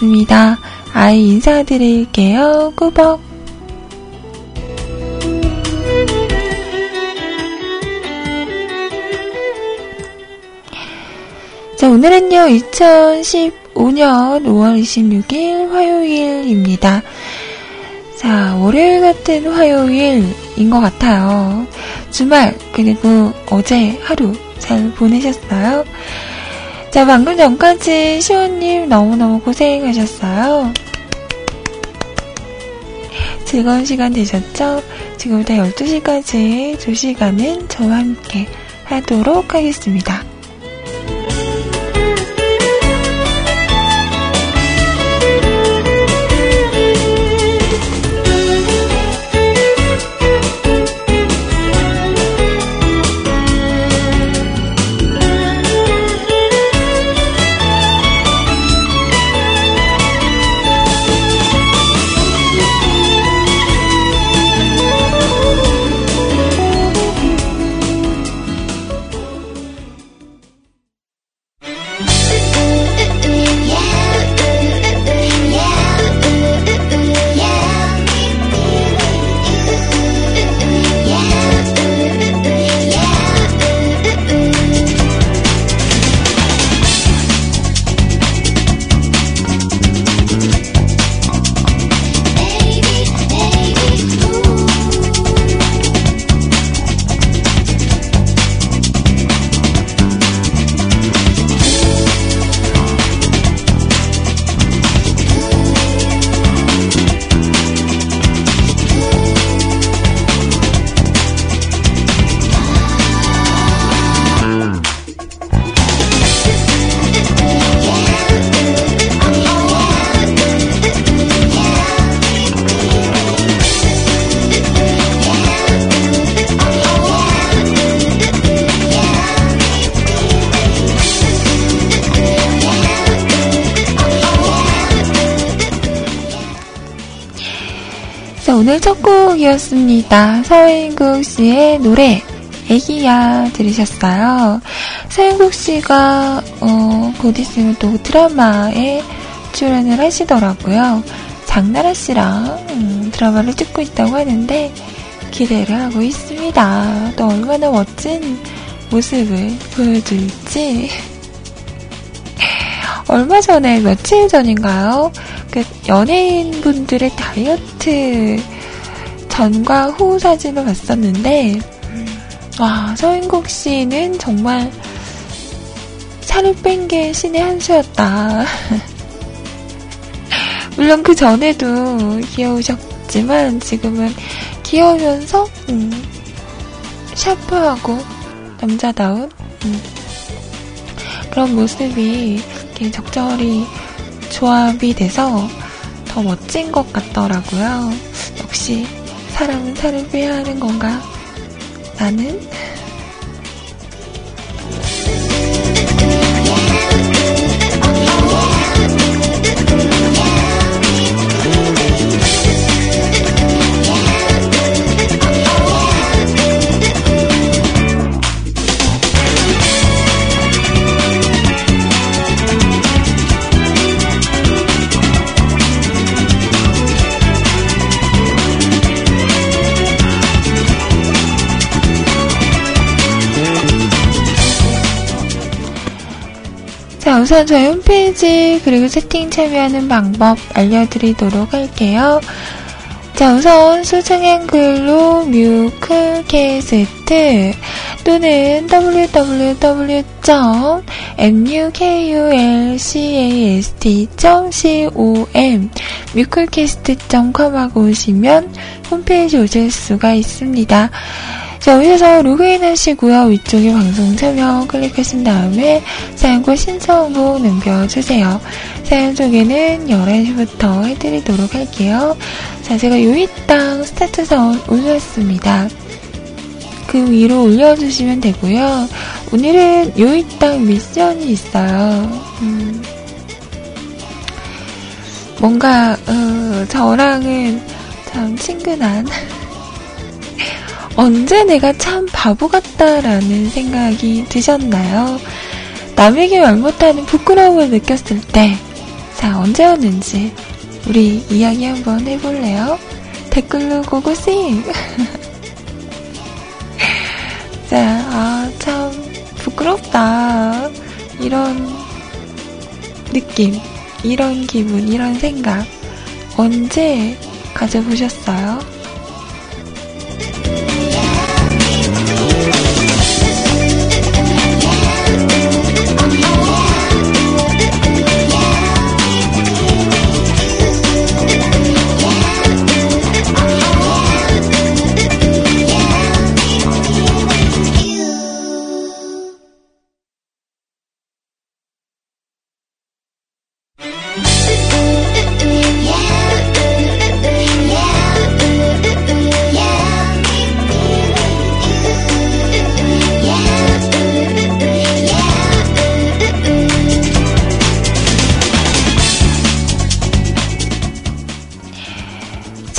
반갑습니다. 아이 인사드릴게요. 꾸벅. 자, 오늘은요, 2015년 5월 26일 화요일입니다. 자, 월요일 같은 화요일인 것 같아요. 주말, 그리고 어제 하루 잘 보내셨어요? 자, 방금 전까지 시원님 너무너무 고생하셨어요. 즐거운 시간 되셨죠? 지금부터 12시까지 2시간은 저와 함께 하도록 하겠습니다. 곡이었습니다. 서인국 씨의 노래 애기야 들으셨어요. 서인국 씨가 어, 곧 있으면 또 드라마에 출연을 하시더라고요. 장나라 씨랑 음, 드라마를 찍고 있다고 하는데 기대를 하고 있습니다. 또 얼마나 멋진 모습을 보여줄지. 얼마 전에 며칠 전인가요? 그 연예인분들의 다이어트 전과 후 사진을 봤었는데, 와, 서인국 씨는 정말 살을 뺀 게 신의 한 수였다. 물론 그 전에도 귀여우셨지만 지금은 귀여우면서 음, 샤프하고 남자다운 음, 그런 모습이 이렇게 적절히 조합이 돼서 더 멋진 것 같더라고요. 역시 사람은 살을 빼야 하는 건가? 나는? 우선 저희 홈페이지 그리고 채팅 참여하는 방법 알려드리도록 할게요. 자, 우선 소중한 글로 뮤클캐스트 또는 www.mukulcast.com 뮤클캐스트.com 하고 오시면 홈페이지 오실 수가 있습니다. 자, 여기서 로그인 하시고요. 위쪽에 방송 참여 클릭하신 다음에 사연과 신청곡 남겨주세요. 사연 소개는 11시부터 해드리도록 할게요. 자, 제가 요이땅 스타트선 올렸습니다. 그 위로 올려주시면 되고요. 오늘은 요이땅 미션이 있어요. 음, 뭔가 어, 저랑은 참 친근한 언제 내가 참 바보 같다라는 생각이 드셨나요? 남에게 말 못하는 부끄러움을 느꼈을 때 자, 언제였는지 우리 이야기 한번 해볼래요? 댓글로 고고싱! 자, 아, 참, 부끄럽다. 이런 느낌, 이런 기분, 이런 생각. 언제 가져보셨어요?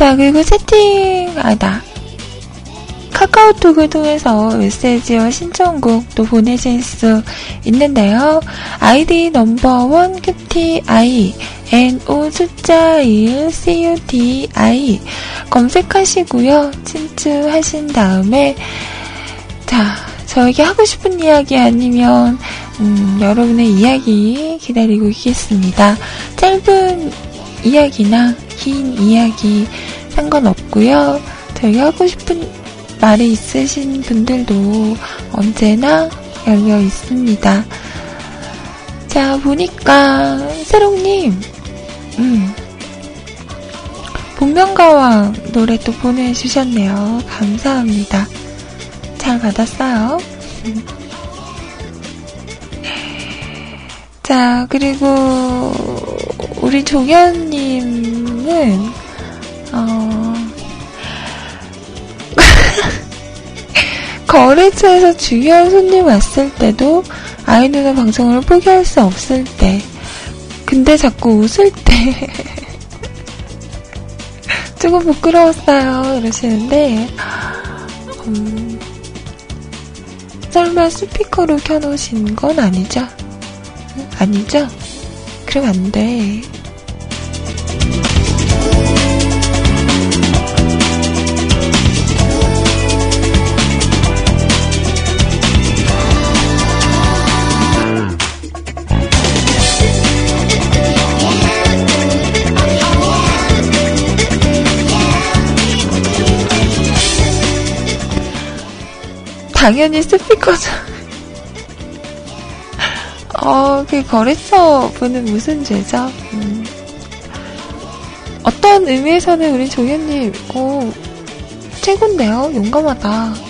자, 그리고 세팅, 아니다. 카카오톡을 통해서 메시지와 신청곡도 보내실 수 있는데요. 아이디 넘버원 큐티아이 NO 숫자 1 CUTI 검색하시고요. 친추하신 다음에 자, 저에게 하고 싶은 이야기 아니면 음, 여러분의 이야기 기다리고 있겠습니다. 짧은 이야기나 긴 이야기 상관없고요. 저희 하고 싶은 말이 있으신 분들도 언제나 열려 있습니다. 자, 보니까, 새롱님, 음, 복면가왕 노래 또 보내주셨네요. 감사합니다. 잘 받았어요. 자, 그리고, 우리 종현님은, 어, 거래처에서 중요한 손님 왔을 때도 아이 누나 방송을 포기할 수 없을 때, 근데 자꾸 웃을 때, 조금 부끄러웠어요. 이러시는데, 음, 설마 스피커로 켜놓으신 건 아니죠? 아니죠? 그럼 안 돼. 당연히 스피커죠. 어, 그 거래처 분은 무슨 죄죠? 음. 어떤 의미에서는 우리 조현님, 오, 최고인데요? 용감하다.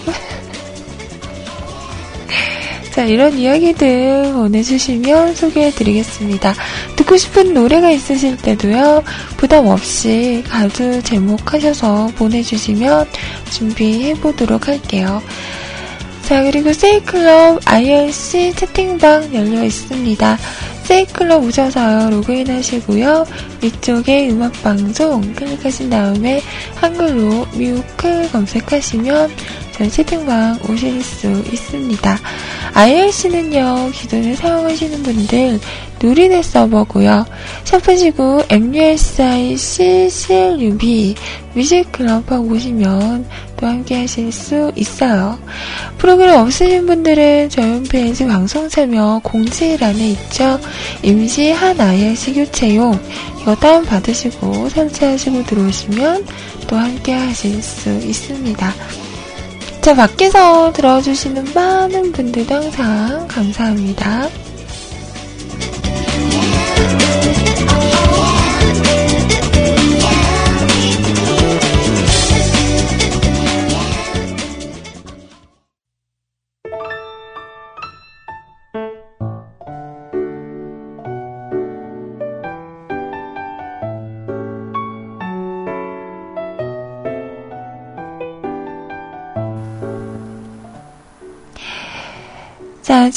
자, 이런 이야기들 보내주시면 소개해드리겠습니다. 듣고 싶은 노래가 있으실 때도요, 부담 없이 가수 제목 하셔서 보내주시면 준비해보도록 할게요. 자, 그리고 세이클럽 IRC 채팅방 열려 있습니다. 세이클럽 오셔서 로그인 하시고요. 위쪽에 음악방송 클릭하신 다음에 한글로 뮤클 검색하시면 저희 채팅방 오실 수 있습니다. IRC는요, 기존에 사용하시는 분들 누리넷 서버고요. 샵하시고 MUSI CCLUB 뮤직클럽 하고 오시면 또 함께 하실 수 있어요. 프로그램 없으신 분들은 저희 홈페이지 방송 참여 공지란에 있죠. 임시 한 IRC 교체용 이거 다운받으시고 설치하시고 들어오시면 또 함께 하실 수 있습니다. 자, 밖에서 들어주시는 많은 분들도 항상 감사합니다.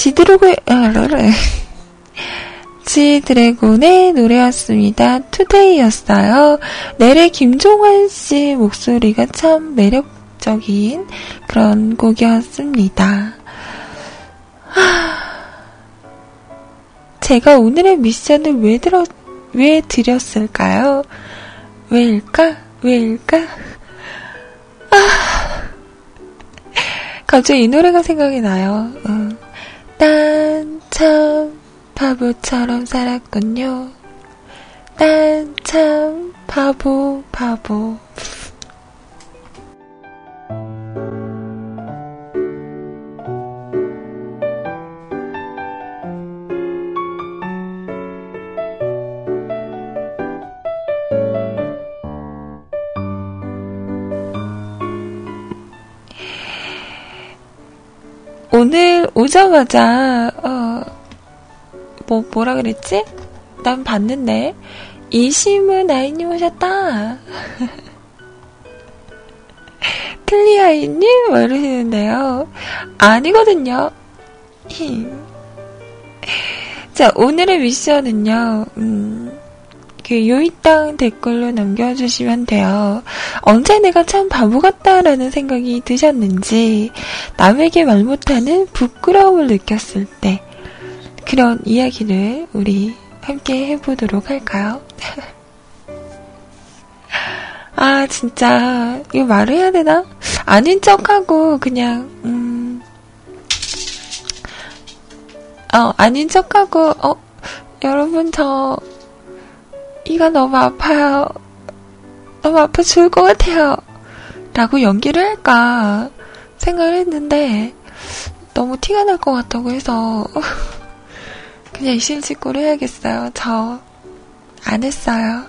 지드로그, 아. 지드래곤의 노래였습니다. 투데이였어요. 내래 김종환 씨 목소리가 참 매력적인 그런 곡이었습니다. 하... 제가 오늘의 미션을 왜 들었, 왜 드렸을까요? 왜일까? 왜일까? 아, 갑자기 이 노래가 생각이 나요. 어. 딴참 바보처럼 살았군요. 난 참 바보, 바보. 오늘 오자마자 어, 뭐 뭐라 그랬지? 난 봤는데 이심은 아이님 오셨다. 클리아이님? 뭐 이러시는데요. 아니거든요. 자, 오늘의 미션은요, 음, 그 요이땅 댓글로 남겨주시면 돼요. 언제 내가 참 바보 같다라는 생각이 드셨는지, 남에게 말 못하는 부끄러움을 느꼈을 때, 그런 이야기를 우리 함께 해보도록 할까요? 아, 진짜, 이거 말을 해야 되나? 아닌 척하고, 그냥, 음, 어, 아닌 척하고, 어, 여러분, 저, 이가 너무 아파요. 너무 아파 죽을 것 같아요. 라고 연기를 할까 생각을 했는데, 너무 티가 날 것 같다고 해서, 그냥 이실직고를 해야겠어요. 저 안 했어요.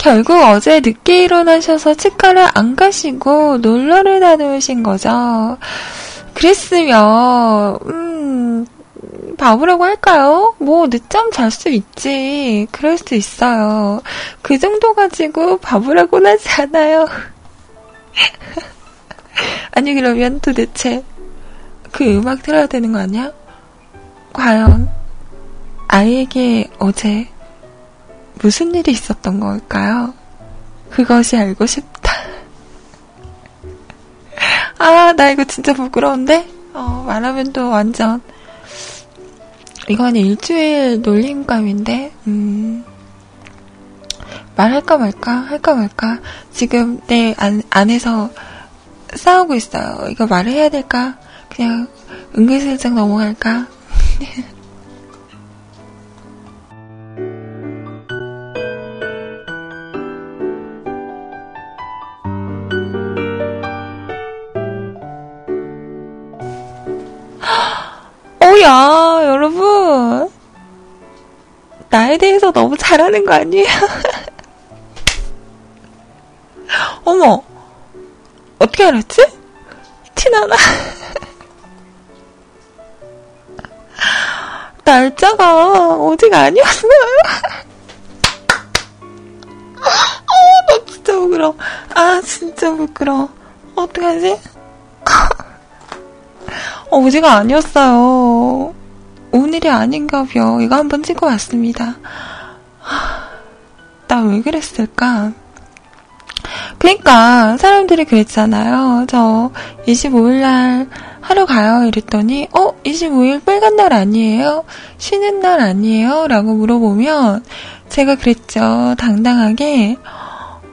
결국 어제 늦게 일어나셔서 치과를 안 가시고 놀러를 다녀오신 거죠. 그랬으면, 음, 바보라고 할까요? 뭐, 늦잠 잘 수 있지. 그럴 수 있어요. 그 정도 가지고 바보라고는 하지 않아요. 아니, 그러면 도대체 그 음악 들어야 되는 거 아니야? 과연 아이에게 어제 무슨 일이 있었던 걸까요? 그것이 알고 싶다. 아, 나 이거 진짜 부끄러운데? 어, 말하면 또 완전. 이건 일주일 놀림감인데, 음. 말할까 말까, 할까 말까. 지금 내 안, 안에서 싸우고 있어요. 이거 말을 해야 될까? 그냥 은근슬쩍 넘어갈까? 나에 대해서 너무 잘하는 거 아니에요? 어머, 어떻게 알았지? 티나나? 날짜가 어제가 아니었어요. 어, 나 진짜 부끄러워. 아, 진짜 부끄러워. 어떡하지? 어제가 아니었어요. 오늘이 아닌가벼. 이거 한번 찍고 왔습니다. 나 왜 그랬을까? 그니까, 사람들이 그랬잖아요. 저 25일 날 하러 가요. 이랬더니, 어, 25일 빨간 날 아니에요? 쉬는 날 아니에요? 라고 물어보면, 제가 그랬죠. 당당하게,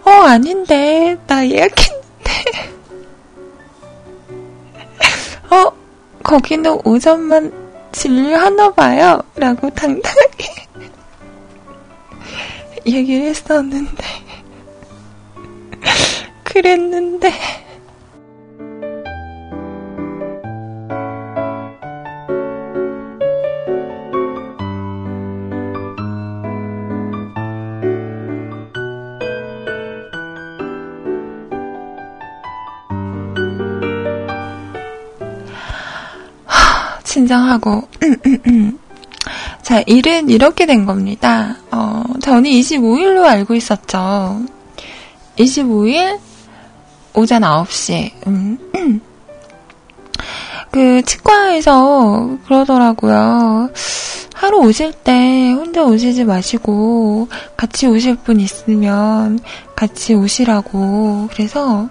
어, 아닌데. 나 예약했는데. 어, 거기는 오전만 진료하나 봐요. 라고 당당하게 얘기를 했었는데. 그랬는데. 진정하고. 자, 일은 이렇게 된 겁니다. 어, 저는 25일로 알고 있었죠. 25일 오전 9시. 음. 그 치과에서 그러더라고요. 하루 오실 때 혼자 오시지 마시고 같이 오실 분 있으면 같이 오시라고. 그래서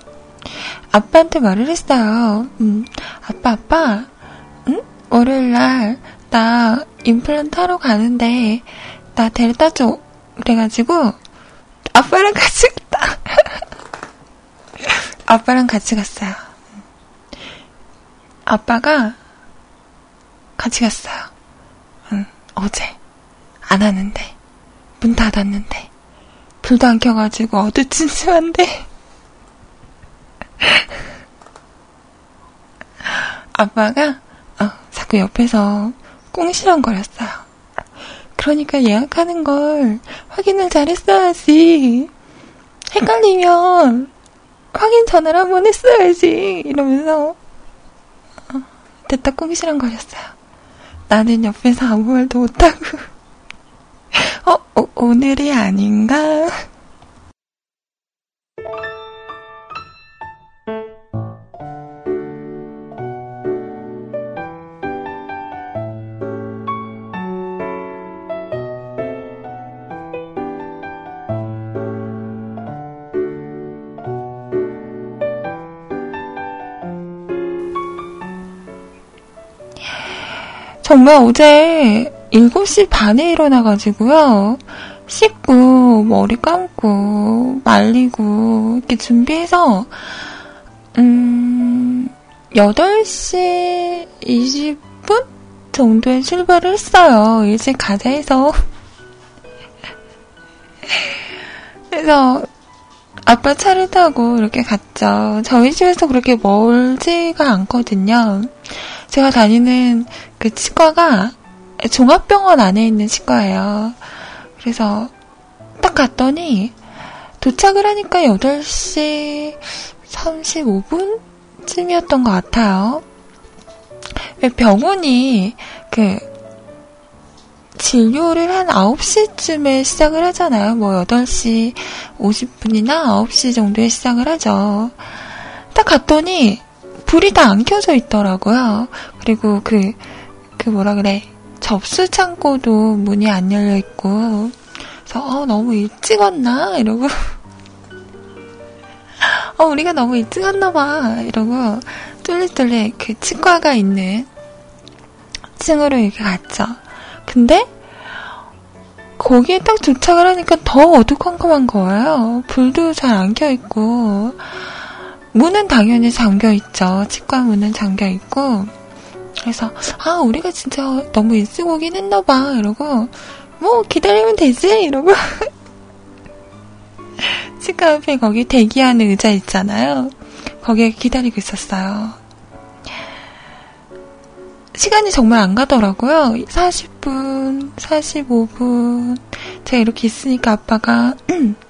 아빠한테 말을 했어요. 음, 아빠, 아빠, 응? 월요일 날, 나 임플란트 하러 가는데, 나 데려다 줘. 그래가지고, 아빠랑 같이 갔다. 아빠랑 같이 갔어요. 아빠가 같이 갔어요. 응, 어제. 안 하는데. 문 닫았는데. 불도 안 켜가지고 어두침침한데. 아빠가 어, 자꾸 옆에서 꽁시렁거렸어요. 그러니까 예약하는 걸 확인을 잘했어야지. 헷갈리면 확인 전화를 한번 했어야지. 이러면서 어, 됐다 꽁시렁거렸어요. 나는 옆에서 아무 말도 못하고 어, 오, 오늘이 아닌가? 정말 어제 7시 반에 일어나가지고요. 씻고, 머리 감고, 말리고, 이렇게 준비해서, 음, 8시 20분 정도에 출발을 했어요. 일찍 가자 해서. 그래서, 아빠 차를 타고 이렇게 갔죠. 저희 집에서 그렇게 멀지가 않거든요. 제가 다니는 그 치과가 종합병원 안에 있는 치과예요. 그래서 딱 갔더니 도착을 하니까 8시 35분쯤이었던 것 같아요. 병원이 그 진료를 한 9시쯤에 시작을 하잖아요. 뭐 8시 50분이나 9시 정도에 시작을 하죠. 딱 갔더니 불이 다 안 켜져 있더라고요. 그리고 그, 그 뭐라 그래. 접수 창고도 문이 안 열려 있고. 그래서, 어, 너무 일찍 왔나? 이러고. 어, 우리가 너무 일찍 왔나 봐. 이러고, 뚫리뚫리 그 치과가 있는 층으로 이렇게 갔죠. 근데, 거기에 딱 도착을 하니까 더 어두컴컴한 거예요. 불도 잘 안 켜있고. 문은 당연히 잠겨 있죠. 치과 문은 잠겨 있고. 그래서 아 우리가 진짜 너무 일찍 오긴 했나봐 이러고 뭐 기다리면 되지 이러고 치과 옆에 거기 대기하는 의자 있잖아요. 거기에 기다리고 있었어요. 시간이 정말 안 가더라고요. 40분, 45분. 제가 이렇게 있으니까 아빠가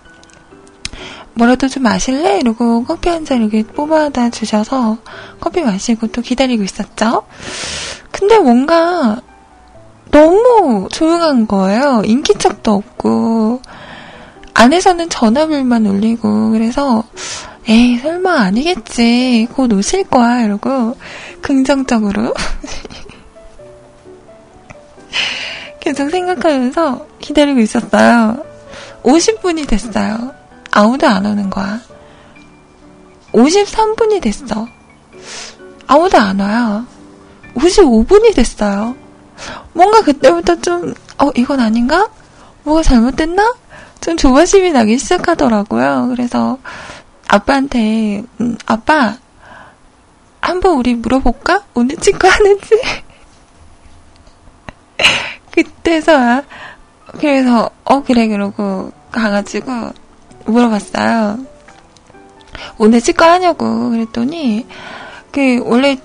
뭐라도 좀 마실래? 이러고 커피 한 잔 이렇게 뽑아다 주셔서 커피 마시고 또 기다리고 있었죠. 근데 뭔가 너무 조용한 거예요. 인기척도 없고 안에서는 전화벨만 울리고 그래서 에이 설마 아니겠지 곧 오실 거야 이러고 긍정적으로 계속 생각하면서 기다리고 있었어요. 50분이 됐어요. 아무도 안 오는 거야. 53분이 됐어. 아무도 안 와요. 55분이 됐어요. 뭔가 그때부터 좀, 어, 이건 아닌가? 뭐가 잘못됐나? 좀 조바심이 나기 시작하더라고요. 그래서 아빠한테, 음, 아빠, 한번 우리 물어볼까? 오늘 치과 하는지? 그때서야, 그래서, 어, 그래, 그러고 가가지고, 물어봤어요. 오늘 치과 하냐고 그랬더니 그 원래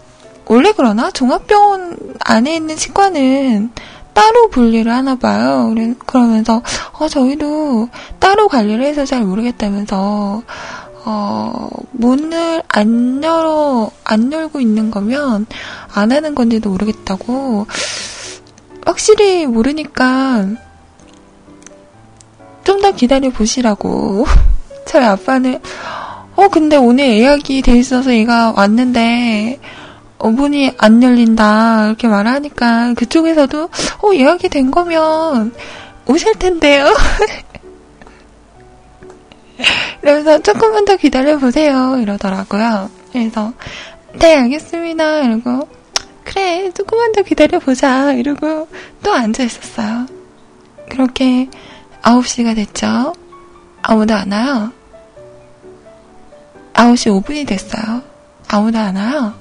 원래 그러나 종합병원 안에 있는 치과는 따로 분리를 하나 봐요. 그러면서 어 저희도 따로 관리를 해서 잘 모르겠다면서 어 문을 안 열어 안 열고 있는 거면 안 하는 건지도 모르겠다고 확실히 모르니까 좀 더 기다려 보시라고. 저희 아빠는 어, 근데 오늘 예약이 돼 있어서 얘가 왔는데, 어, 문이 안 열린다. 이렇게 말하니까 그쪽에서도, 어, 예약이 된 거면 오실 텐데요. 그래서 조금만 더 기다려보세요. 이러더라고요. 그래서, 네, 알겠습니다. 이러고, 그래, 조금만 더 기다려보자. 이러고 또 앉아있었어요. 그렇게 9시가 됐죠. 아무도 안 와요. 9시 5분이 됐어요. 아무도 안 와요.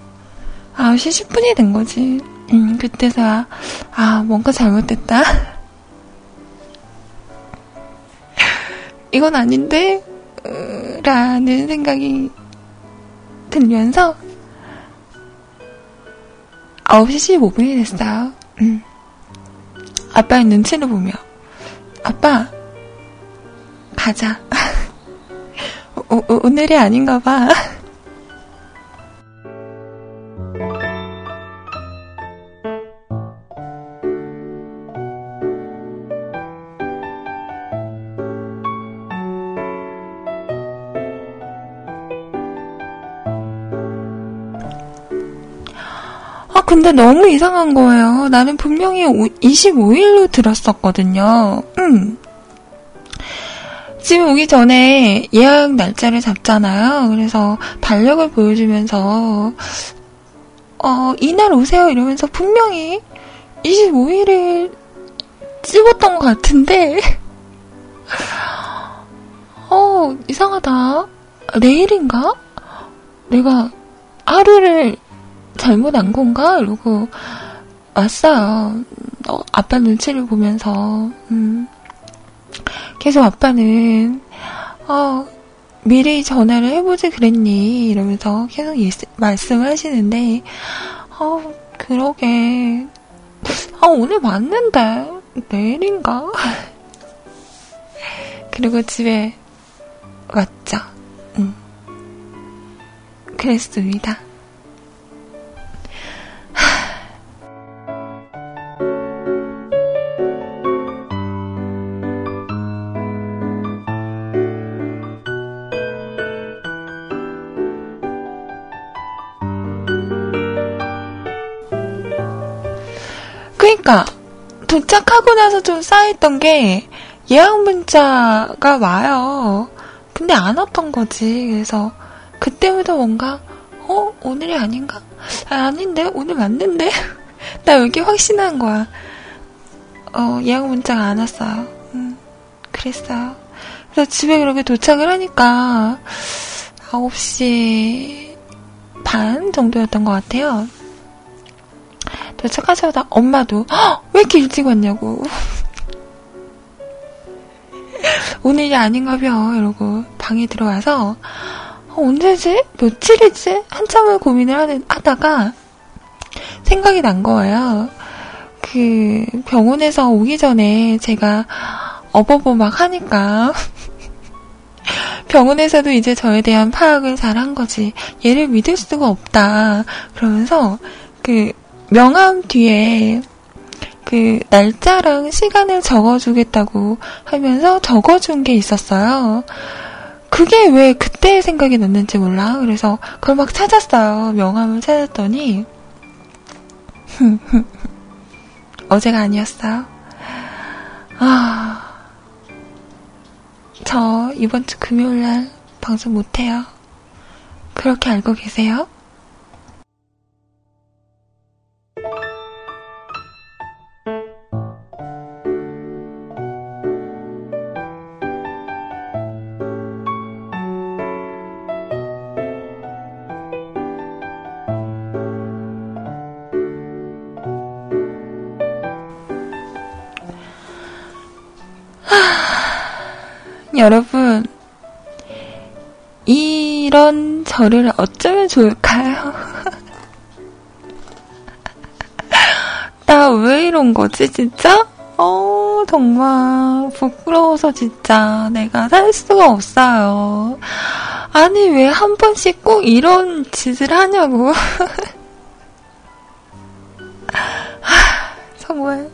9시 10분이 된 거지. 음, 그때서야, 아, 뭔가 잘못됐다. 이건 아닌데? 라는 생각이 들면서 9시 15분이 됐어요. 음. 아빠의 눈치를 보며 아빠 가자. 오, 오, 오늘이 아닌가 봐. 근데 너무 이상한 거예요. 나는 분명히 25일로 들었었거든요. 음. 집에 오기 전에 예약 날짜를 잡잖아요. 그래서 달력을 보여주면서, 어, 이날 오세요. 이러면서 분명히 25일을 찍었던 것 같은데, 어, 이상하다. 내일인가? 내가 하루를 잘못 안 건가? 이러고 왔어요. 어, 아빠 눈치를 보면서, 음. 계속 아빠는, 어, 미리 전화를 해보지 그랬니? 이러면서 계속 예스, 말씀을 하시는데, 어, 그러게. 아, 오늘 맞는데. 내일인가? 그리고 집에 왔죠. 음. 그랬습니다. 그러니까 도착하고 나서 좀 쌓였던 게 예약 문자가 와요. 근데 안 왔던 거지. 그래서 그때부터 뭔가 어 오늘이 아닌가? 아, 아닌데 오늘 맞는데 나 여기 확신한 거야. 어 예약 문자가 안 왔어요. 음, 그랬어요. 그래서 집에 그렇게 도착을 하니까 9시 반 정도였던 것 같아요. 도착하자마자 엄마도 왜 이렇게 일찍 왔냐고 오늘이 아닌가벼 이러고 방에 들어와서 어, 언제지? 며칠이지? 한참을 고민을 하다가 생각이 난 거예요. 그 병원에서 오기 전에 제가 어버버 막 하니까 병원에서도 이제 저에 대한 파악을 잘 한 거지. 얘를 믿을 수가 없다. 그러면서 그 명함 뒤에 그 날짜랑 시간을 적어주겠다고 하면서 적어준 게 있었어요. 그게 왜 그때 생각이 났는지 몰라. 그래서 그걸 막 찾았어요. 명함을 찾았더니 어제가 아니었어요. 아, 저 이번 주 금요일 날 방송 못해요. 그렇게 알고 계세요? 여러분, 이런 저를 어쩌면 좋을까요? 나 왜 이런 거지, 진짜? 어, 정말 부끄러워서 진짜 내가 살 수가 없어요. 아니, 왜 한 번씩 꼭 이런 짓을 하냐고. 정말.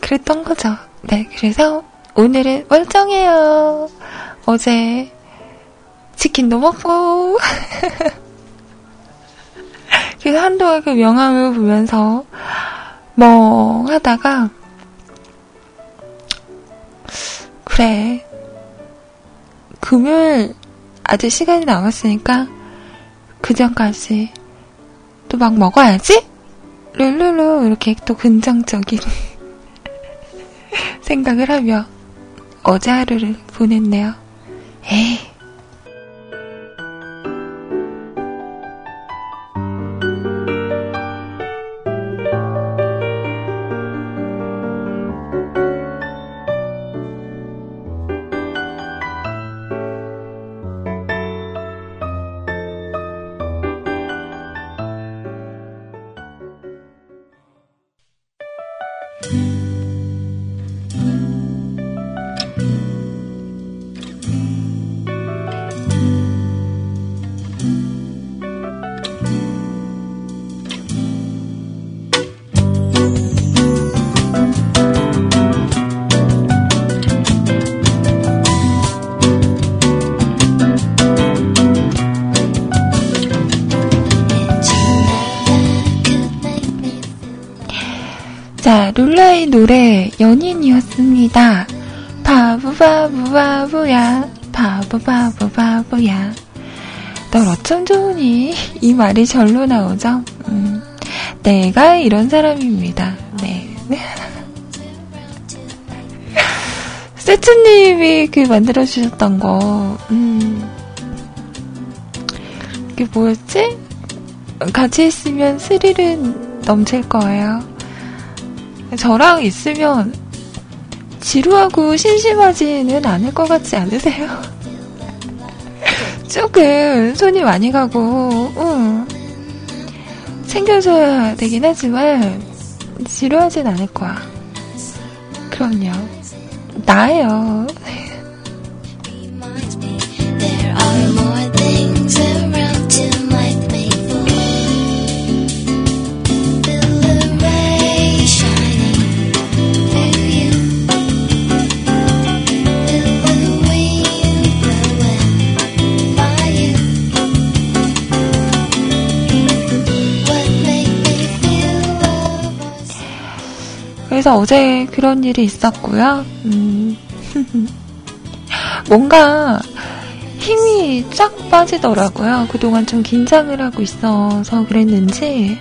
그랬던 거죠. 네, 그래서 오늘은 멀쩡해요. 어제 치킨도 먹고. 그래서 한동안 그 명함을 보면서 뭐 하다가 그래 금요일 아직 시간이 남았으니까 그 전까지 또 막 먹어야지 룰루루 이렇게 또 긍정적인 생각을 하며 어제 하루를 보냈네요. 에이 룰라의 노래 연인이었습니다. 바보 바보 바보야 바보 바보 바보야 널 어쩜 좋으니 이 말이 절로 나오죠. 음, 내가 이런 사람입니다. 네. 세츠님이 그 만들어주셨던 거, 음, 그게 뭐였지? 같이 있으면 스릴은 넘칠 거예요. 저랑 있으면 지루하고 심심하지는 않을 것 같지 않으세요? 조금 손이 많이 가고, 응. 챙겨줘야 되긴 하지만, 지루하진 않을 거야. 그럼요. 나예요. 그래서 어제 그런 일이 있었고요. 음. 뭔가 힘이 쫙 빠지더라고요. 그동안 좀 긴장을 하고 있어서 그랬는지,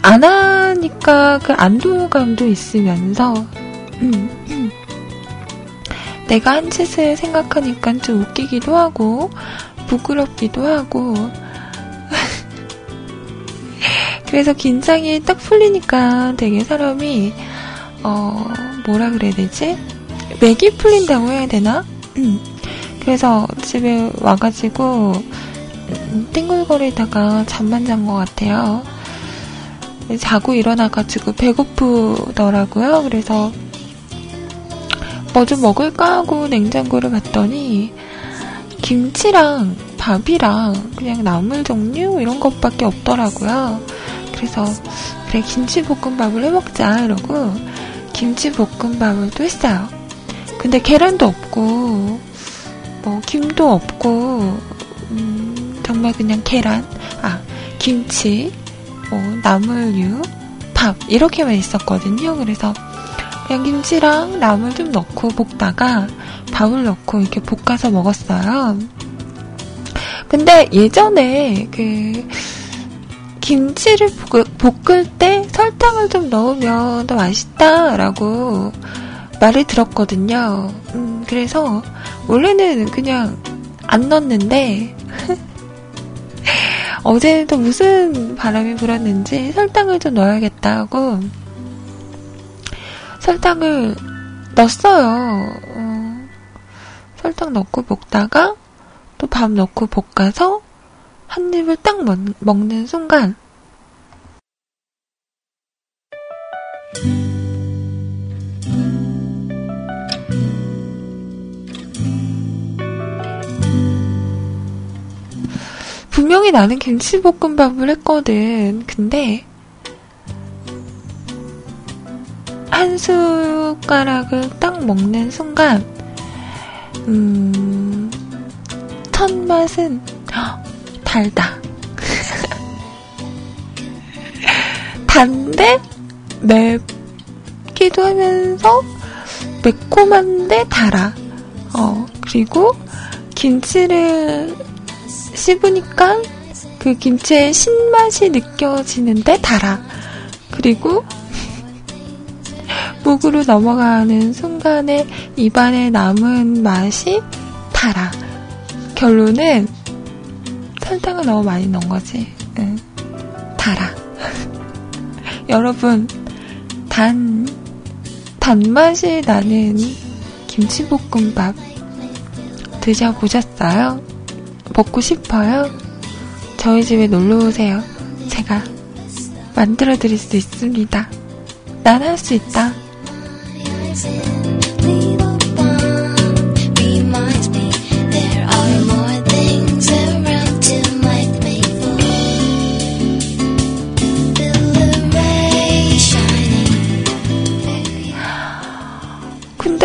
안 하니까 그 안도감도 있으면서, 음, 내가 한 짓을 생각하니까 좀 웃기기도 하고, 부끄럽기도 하고, 그래서 긴장이 딱 풀리니까 되게 사람이, 어, 뭐라 그래야 되지? 맥이 풀린다고 해야 되나? 음. 그래서 집에 와가지고, 음, 띵글거리다가 잠만 잔 것 같아요. 자고 일어나가지고 배고프더라고요. 그래서 뭐 좀 먹을까 하고 냉장고를 봤더니 김치랑 밥이랑 그냥 나물 종류 이런 것밖에 없더라고요. 그래서 그래 김치볶음밥을 해먹자 이러고 김치볶음밥을 또 했어요. 근데 계란도 없고 뭐 김도 없고 음, 정말 그냥 계란, 아 김치, 뭐 나물류, 밥 이렇게만 있었거든요. 그래서 그냥 김치랑 나물 좀 넣고 볶다가 밥을 넣고 이렇게 볶아서 먹었어요. 근데 예전에 그 김치를 볶을 때 설탕을 좀 넣으면 더 맛있다라고 말을 들었거든요. 음, 그래서 원래는 그냥 안 넣었는데 어제는 또 무슨 바람이 불었는지 설탕을 좀 넣어야겠다고 설탕을 넣었어요. 어, 설탕 넣고 볶다가 또 밥 넣고 볶아서 한 입을 딱 먹, 먹는 순간 분명히 나는 김치볶음밥을 했거든. 근데 한 숟가락을 딱 먹는 순간 음 첫 맛은 달다. 단데 맵기도 하면서 매콤한데 달아. 어, 그리고 김치를 씹으니까 그 김치의 신맛이 느껴지는데 달아. 그리고 목으로 넘어가는 순간에 입안에 남은 맛이 달아. 결론은 설탕을 너무 많이 넣은 거지. 응. 달아. 여러분, 단, 단맛이 나는 김치볶음밥 드셔보셨어요? 먹고 싶어요? 저희 집에 놀러 오세요. 제가 만들어 드릴 수 있습니다. 난 할 수 있다.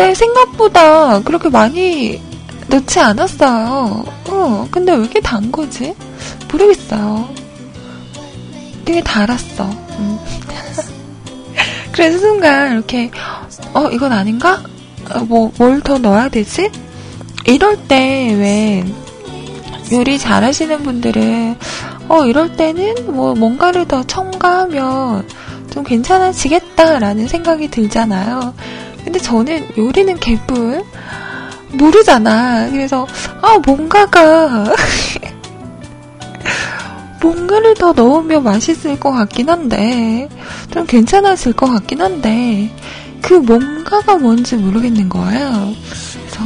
근데 생각보다 그렇게 많이 넣지 않았어요. 어, 근데 왜 이렇게 단 거지? 모르겠어요. 되게 달았어. 음. 그래서 순간 이렇게, 어, 이건 아닌가? 어, 뭐, 뭘 더 넣어야 되지? 이럴 때 왜 요리 잘하시는 분들은, 어, 이럴 때는 뭐 뭔가를 더 첨가하면 좀 괜찮아지겠다라는 생각이 들잖아요. 근데 저는 요리는 개뿔 모르잖아. 그래서 아 뭔가가 뭔가를 더 넣으면 맛있을 것 같긴 한데 좀 괜찮아질 것 같긴 한데 그 뭔가가 뭔지 모르겠는 거예요. 그래서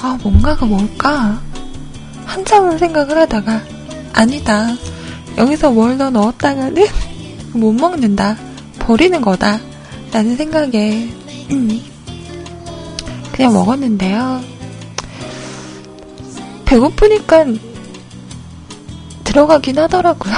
아 뭔가가 뭘까 한참을 생각을 하다가 아니다. 여기서 뭘 더 넣었다가는 못 먹는다. 버리는 거다. 라는 생각에 음, 그냥 먹었는데요. 배고프니까 들어가긴 하더라고요.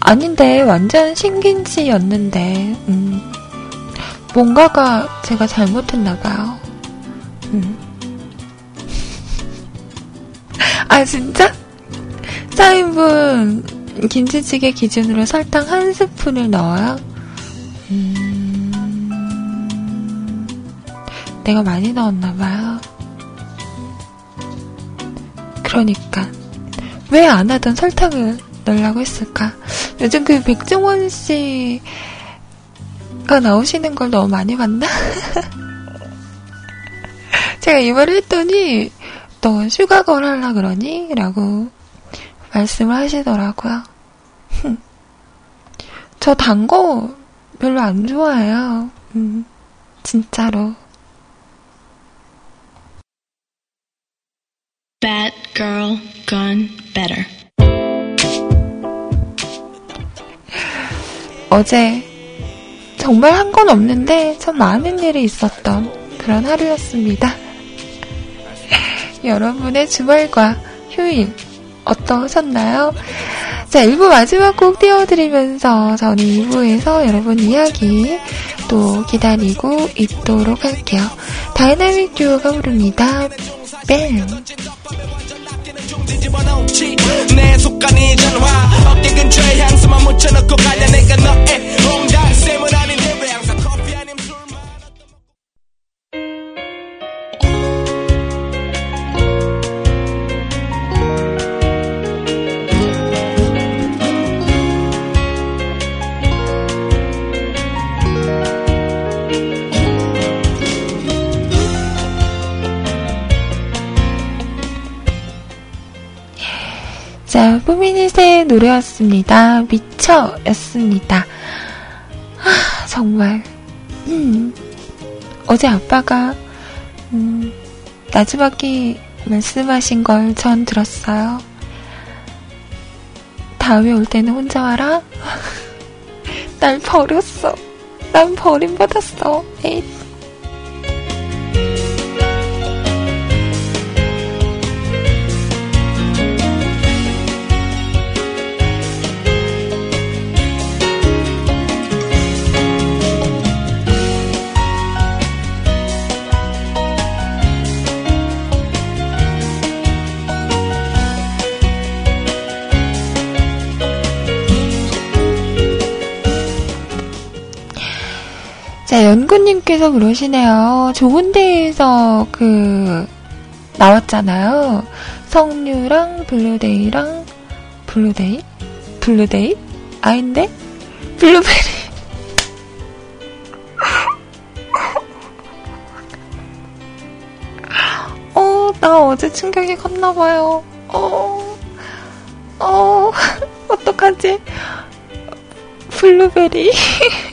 아닌데 완전 신긴지였는데 음, 뭔가가 제가 잘못했나 봐요. 음. 아, 진짜? 4인분 김치찌개 기준으로 설탕 한 스푼을 넣어요? 음, 내가 많이 넣었나봐요. 그러니까. 왜 안 하던 설탕을 넣으려고 했을까? 요즘 그 백종원 씨가 나오시는 걸 너무 많이 봤나? 제가 이 말을 했더니 너 휴가 걸 하려 그러니? 라고 말씀을 하시더라고요. 저 단 거 별로 안 좋아해요. 음, 진짜로. Bad girl gone better. 어제 정말 한 건 없는데 참 많은 일이 있었던 그런 하루였습니다. 여러분의 주말과 휴일 어떠셨나요? 자, 1부 마지막 곡 띄워드리면서 저는 2부에서 여러분 이야기 또 기다리고 있도록 할게요. 다이나믹 듀오가 부릅니다. 뱀! 내 속간이 전화 어깨 근처에 향수만 묻혀놓고 가려 내가 너의 홍달샘을 아닌 자, 포미닛의 노래였습니다. 미쳐였습니다. 아, 정말. 음, 어제 아빠가, 음, 나주밖에 말씀하신 걸 전 들었어요. 다음에 올 때는 혼자 와라? 날 버렸어. 난 버림받았어. 에잇. 연구님께서 그러시네요. 좋은데이에서 그, 나왔잖아요. 석류랑 블루데이랑, 블루데이? 블루데이? 아닌데? 블루베리. 어, 나 어제 충격이 컸나봐요. 어, 어, 어떡하지? 블루베리.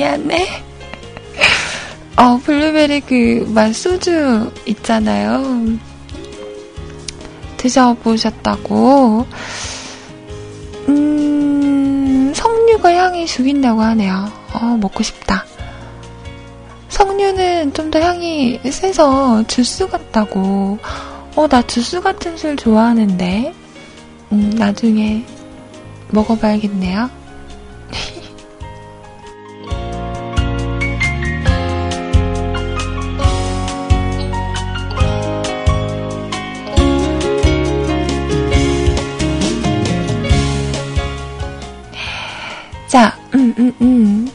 미안해. 어, 블루베리 그, 맛소주 있잖아요. 드셔보셨다고. 음, 석류가 향이 죽인다고 하네요. 어, 먹고 싶다. 석류는 좀 더 향이 세서 주스 같다고. 어, 나 주스 같은 술 좋아하는데. 음, 나중에 먹어봐야겠네요. 음, 음, 음.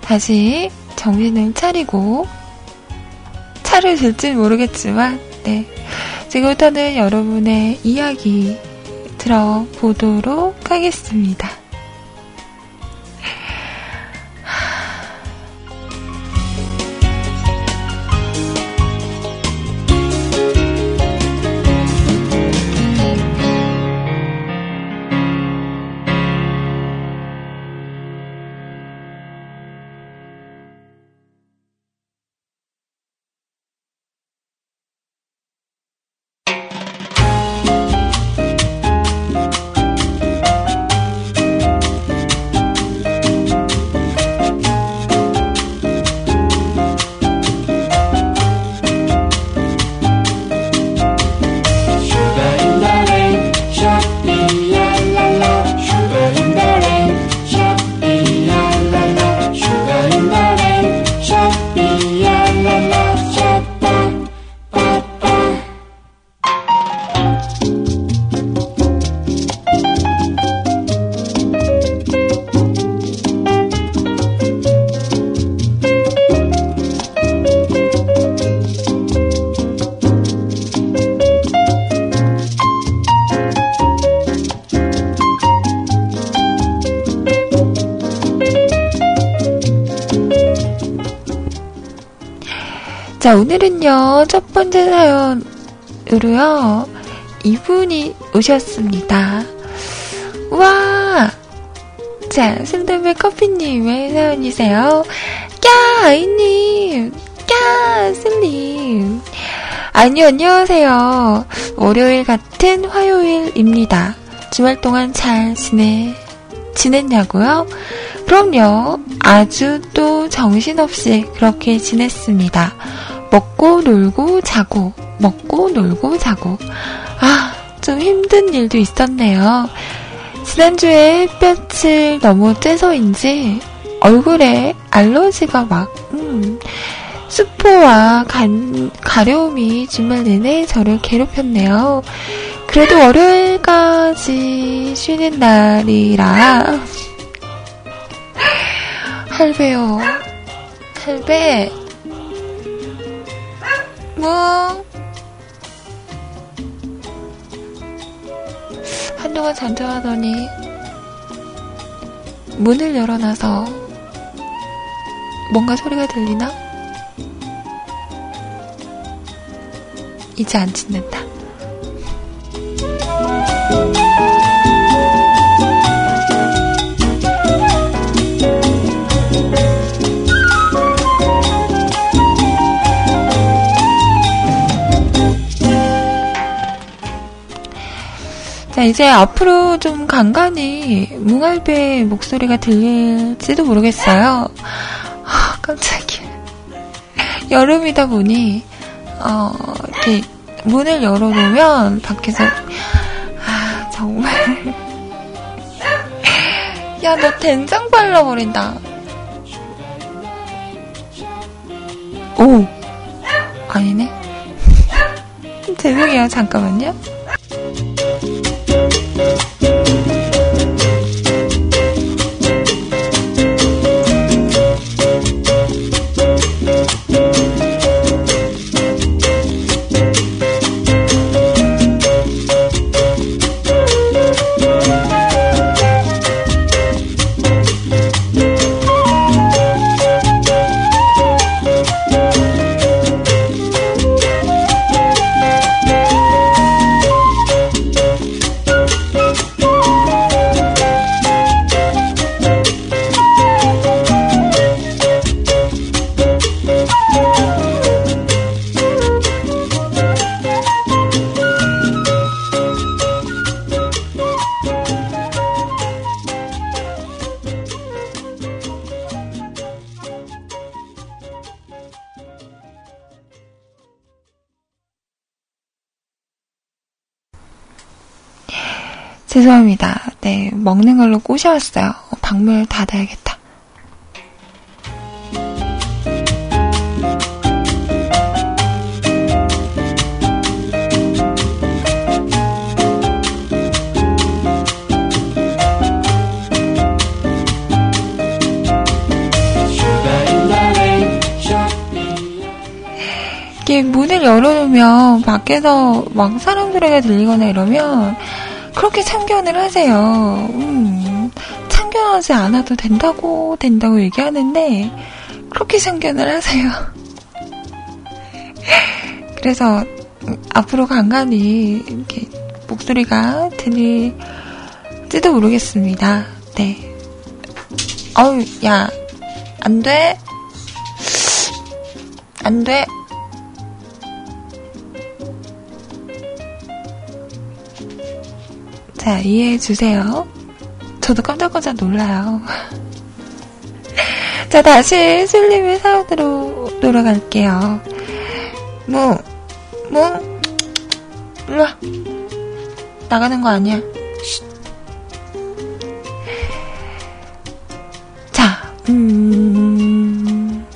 다시 정신을 차리고 차를 들지 모르겠지만, 네. 지금부터는 여러분의 이야기 들어보도록 하겠습니다. 오늘은요, 첫 번째 사연으로요, 이분이 오셨습니다. 와! 자, 순담배 커피님의 사연이세요. 까, 아이님! 까, 슬님! 아니, 안녕하세요. 월요일 같은 화요일입니다. 주말 동안 잘 지내, 지냈냐고요? 그럼요. 아주 또 정신없이 그렇게 지냈습니다. 먹고 놀고 자고, 먹고 놀고 자고. 아, 좀 힘든 일도 있었네요. 지난주에 햇볕을 너무 쬐서인지 얼굴에 알러지가 막, 음, 수포와 간, 가려움이 주말 내내 저를 괴롭혔네요. 그래도 월요일까지 쉬는 날이라. 할배요. 할배. 뭐 한동안 잠잠하더니 문을 열어놔서 뭔가 소리가 들리나? 이제 안 짖는다. 자, 이제 앞으로 좀 간간히 뭉알배 목소리가 들릴지도 모르겠어요. 아, 깜짝이야. 여름이다 보니, 어, 이렇게 문을 열어놓으면 밖에서, 아, 정말. 야, 너 된장 발라버린다. 오! 아니네. 죄송해요, 잠깐만요. 걸로 꼬셔왔어요. 방문 닫아야겠다. 이게 문을 열어놓으면 밖에서 막 사람 소리가 들리거나 이러면 그렇게 참견을 하세요. 음, 참견하지 않아도 된다고, 된다고 얘기하는데, 그렇게 참견을 하세요. 그래서, 앞으로 간간히, 이렇게, 목소리가 들릴지도 모르겠습니다. 네. 어우, 야, 안 돼. 안 돼. 자, 이해해 주세요. 저도 깜짝깜짝 놀라요. 자, 다시 슬림의 사연으로 돌아갈게요. 뭐, 뭐, 일로와. 나가는 거 아니야. 쉿. 자, 음,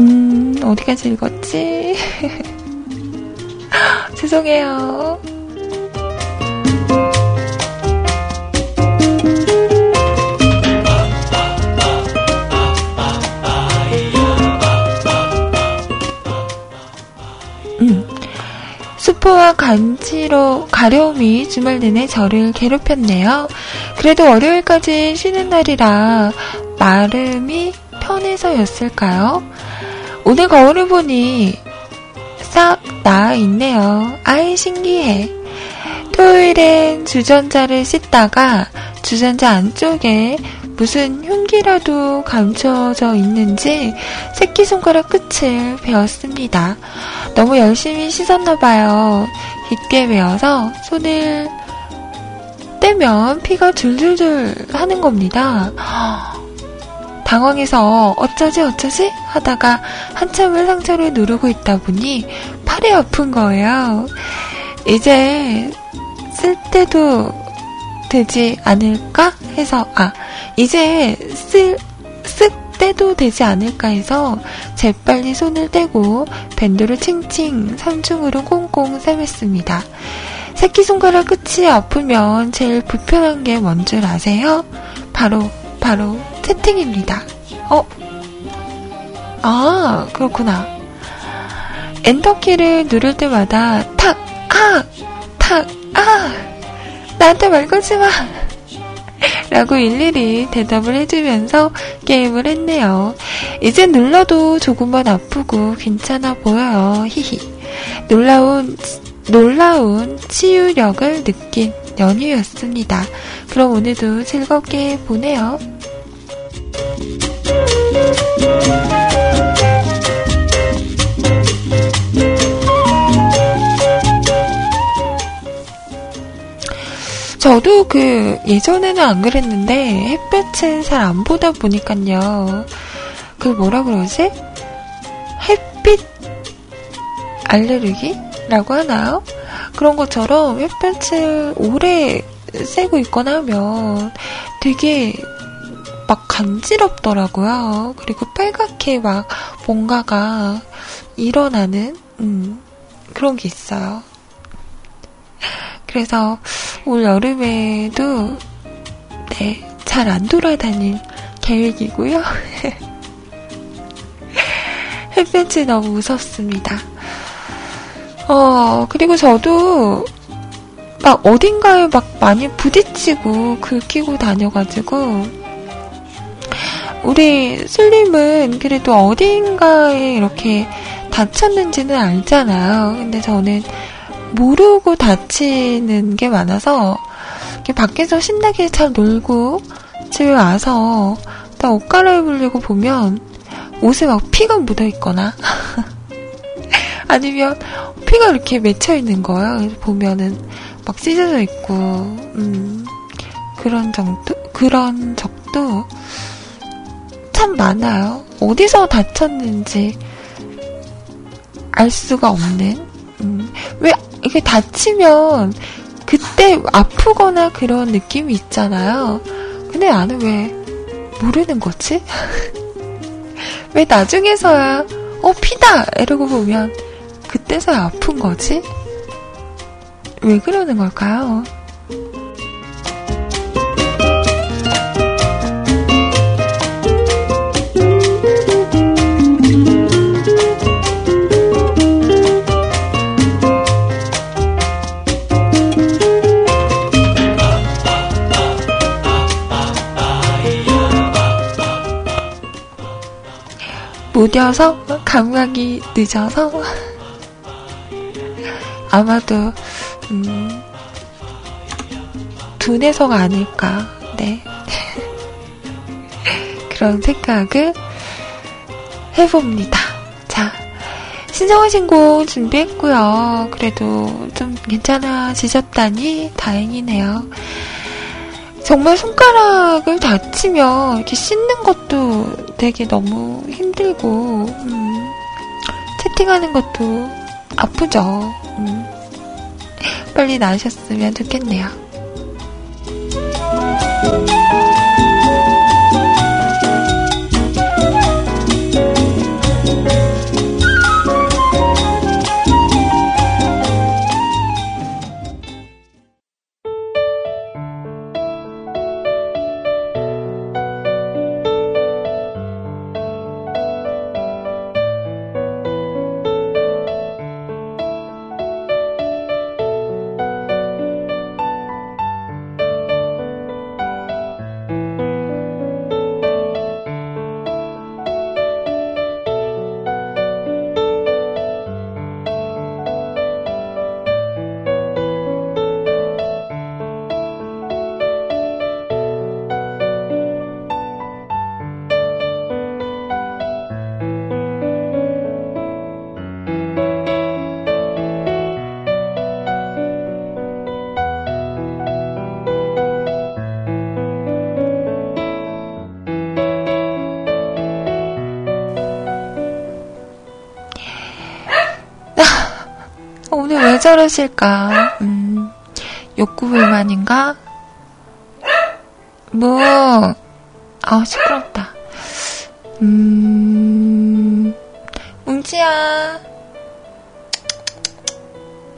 음, 어디까지 읽었지? 죄송해요. 음. 수포와 간지로 가려움이 주말 내내 저를 괴롭혔네요. 그래도 월요일까지 쉬는 날이라 마름이 편해서였을까요? 오늘 거울을 보니 싹 나아 있네요. 아이, 신기해. 토요일엔 주전자를 씻다가 주전자 안쪽에 무슨 흉기라도 감춰져 있는지 새끼손가락 끝을 베었습니다. 너무 열심히 씻었나봐요. 깊게 베어서 손을 떼면 피가 줄줄줄 하는 겁니다. 당황해서 어쩌지 어쩌지 하다가 한참을 상처를 누르고 있다 보니 팔이 아픈 거예요. 이제 쓸 때도 되지 않을까 해서 아 이제 쓸, 쓸 때도 되지 않을까 해서 재빨리 손을 떼고 밴드를 칭칭 삼중으로 꽁꽁 싸맸습니다. 새끼손가락 끝이 아프면 제일 불편한 게 뭔 줄 아세요? 바로 바로 채팅입니다. 어? 아, 그렇구나. 엔터키를 누를 때마다 탁, 나한테 말 걸지 마. 라고 일일이 대답을 해주면서 게임을 했네요. 이제 눌러도 조금만 아프고 괜찮아 보여요. 히히. 놀라운, 놀라운 치유력을 느낀 연휴였습니다. 그럼 오늘도 즐겁게 보내요. 저도 그 예전에는 안 그랬는데 햇볕을 잘안 보다 보니까요. 그 뭐라 그러지? 햇빛 알레르기라고 하나요? 그런 것처럼 햇볕을 오래 세고 있거나 하면 되게 막 간지럽더라고요. 그리고 빨갛게 막 뭔가가 일어나는, 음, 그런 게 있어요. 그래서 올 여름에도, 네, 잘 안 돌아다닐 계획이고요. 햇볕이 너무 무섭습니다. 어, 그리고 저도 막 어딘가에 막 많이 부딪히고 긁히고 다녀가지고 우리 슬림은 그래도 어딘가에 이렇게 다쳤는지는 알잖아요. 근데 저는 모르고 다치는 게 많아서 밖에서 신나게 잘 놀고 집에 와서 딱 옷 갈아입으려고 보면 옷에 막 피가 묻어 있거나 아니면 피가 이렇게 맺혀 있는 거예요. 보면은 막 찢어져 있고, 음, 그런 정도, 그런 적도 참 많아요. 어디서 다쳤는지 알 수가 없는, 음, 왜, 이게 다치면 그때 아프거나 그런 느낌이 있잖아요. 근데 나는 왜 모르는 거지? 왜 나중에서야, 어, 피다! 이러고 보면, 그때서야 아픈 거지? 왜 그러는 걸까요? 무뎌서 감각이 늦어서 아마도 음, 둔해서가 아닐까 네 그런 생각을 해봅니다. 자 신청하 신 곡 준비했고요. 그래도 좀 괜찮아지셨다니 다행이네요. 정말 손가락을 다치면 이렇게 씻는 것도 되게 너무 힘들고 음, 채팅하는 것도 아프죠. 음, 빨리 나으셨으면 좋겠네요. 저러실까? 음, 욕구 불만인가? 뭐, 아, 시끄럽다. 음, 뭉치야.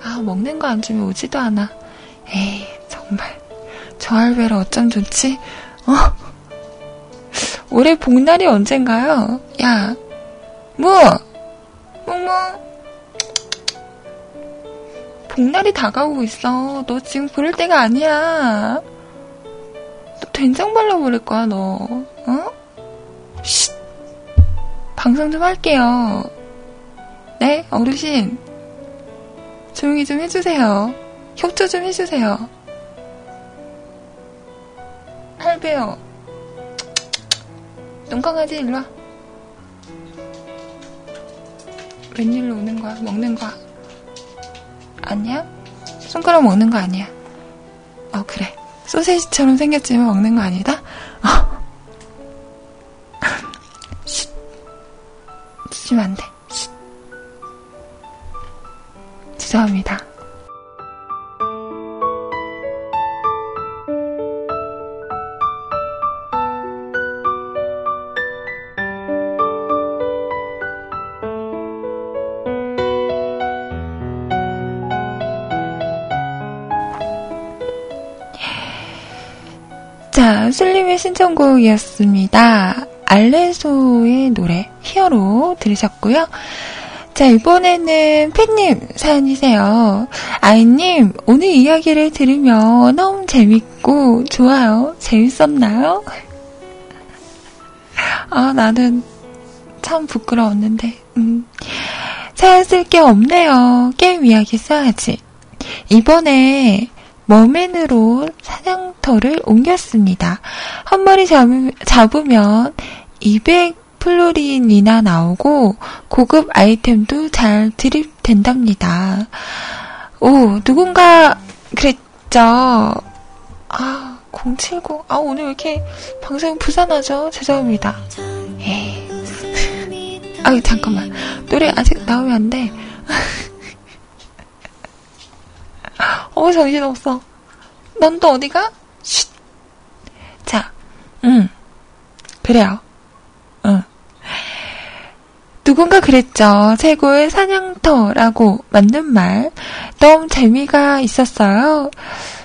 아, 먹는 거 안 주면 오지도 않아. 에이, 정말. 저 할배를 어쩜 좋지? 어? 올해 복날이 언젠가요? 야, 뭐? 멍멍. 복날이 다가오고 있어. 너 지금 그럴 때가 아니야. 너 된장 발라버릴 거야, 너. 어? 쉿. 방송 좀 할게요. 네, 어르신. 조용히 좀 해주세요. 협조 좀 해주세요. 할배요. 눈강아지 일로 와. 웬일로 오는 거야? 먹는 거야? 아니야? 손가락 먹는 거 아니야. 어, 그래. 소세지처럼 생겼지만 먹는 거 아니다? 어. 쉿. 짖으면 안 돼. 쉿. 죄송합니다. 신청곡이었습니다. 알레소의 노래, 히어로 들으셨고요. 자, 이번에는 팬님 사연이세요. 아이님, 오늘 이야기를 들으며 너무 재밌고 좋아요. 재밌었나요? 아, 나는 참 부끄러웠는데, 음. 사연 쓸 게 없네요. 게임 이야기 써야지. 이번에 머맨으로 사냥터를 옮겼습니다. 한 마리 잡으면 200 플로린이나 나오고 고급 아이템도 잘 드립된답니다. 오, 누군가 그랬죠. 아, 070. 아, 오늘 왜 이렇게 방송 부산하죠? 죄송합니다. 에이. 아유, 잠깐만. 노래 아직 나오면 안 돼. 어, 정신없어. 넌 또 어디가? 쉿. 자, 음. 그래요. 응. 누군가 그랬죠. 최고의 사냥터라고 맞는 말. 너무 재미가 있었어요.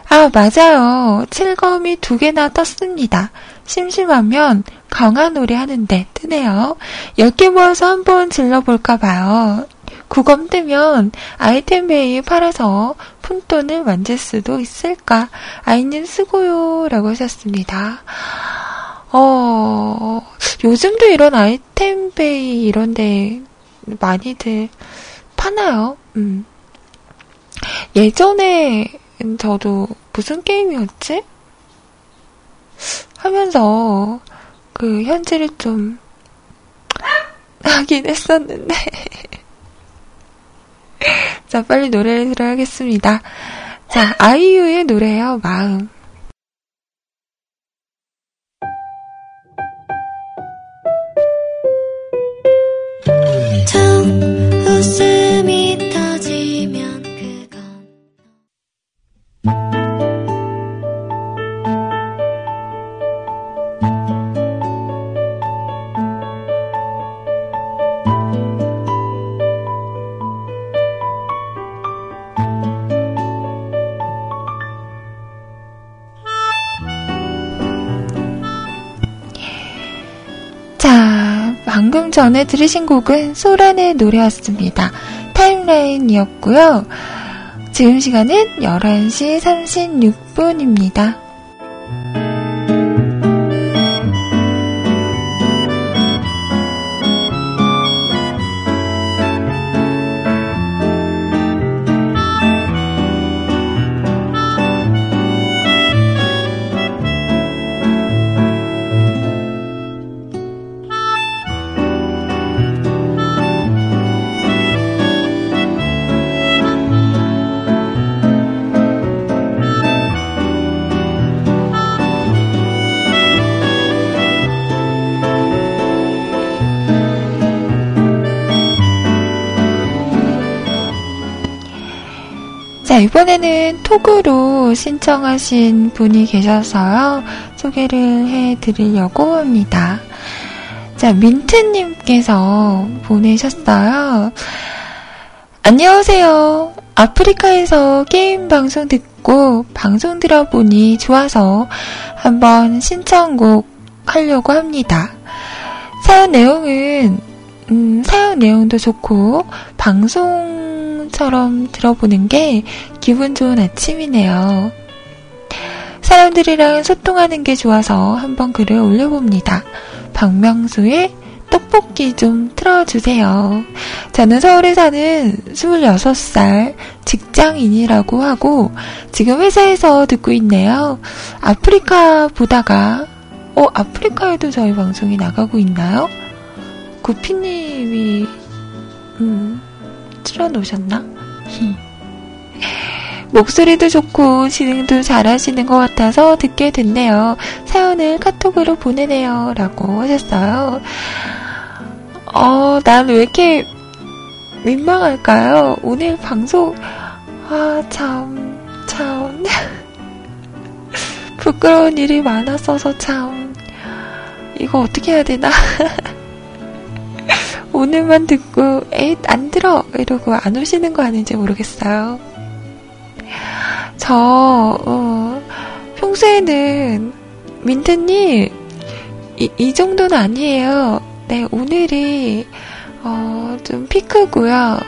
아, 맞아요. 칠검이 두 개나 떴습니다. 심심하면 강화 노래 하는데 뜨네요. 10개 모아서 한번 질러볼까 봐요. 구검 뜨면 아이템 베이에 팔아서 푼 돈을 만질 수도 있을까? 아이님 쓰고요. 라고 하셨습니다. 어, 요즘도 이런 아이템 베이 이런데 많이들 파나요? 음. 예전에 저도 무슨 게임이었지? 하면서 그 현질을 좀 하긴 했었는데. 자, 빨리 노래를 들어야겠습니다. 자, 아이유의 노래요, 마음. 방금 전에 들으신 곡은 소란의 노래였습니다. 타임라인이었고요. 지금 시간은 11시 36분입니다. 이번에는 톡으로 신청하신 분이 계셔서요. 소개를 해 드리려고 합니다. 자, 민트님께서 보내셨어요. 안녕하세요. 아프리카에서 게임 방송 듣고 방송 들어보니 좋아서 한번 신청곡 하려고 합니다. 사연 내용은, 음, 사연 내용도 좋고, 방송 처럼 들어보는 게 기분 좋은 아침이네요. 사람들이랑 소통하는 게 좋아서 한번 글을 올려봅니다. 박명수의 떡볶이 좀 틀어주세요. 저는 서울에 사는 26살 직장인이라고 하고 지금 회사에서 듣고 있네요. 아프리카 보다가 어 아프리카에도 저희 방송이 나가고 있나요? 구피님이 음 틀어놓으셨나? 목소리도 좋고 진행도 잘하시는 것 같아서 듣게 됐네요. 사연을 카톡으로 보내네요. 라고 하셨어요. 어, 난 왜 이렇게 민망할까요? 오늘 방송, 아, 참, 참. 부끄러운 일이 많았어서 참. 이거 어떻게 해야 되나? 오늘만 듣고 에잇 안 들어 이러고 안 오시는 거 아닌지 모르겠어요. 저 어, 평소에는 민트님, 이, 이 정도는 아니에요. 네, 오늘이, 어, 좀 피크고요.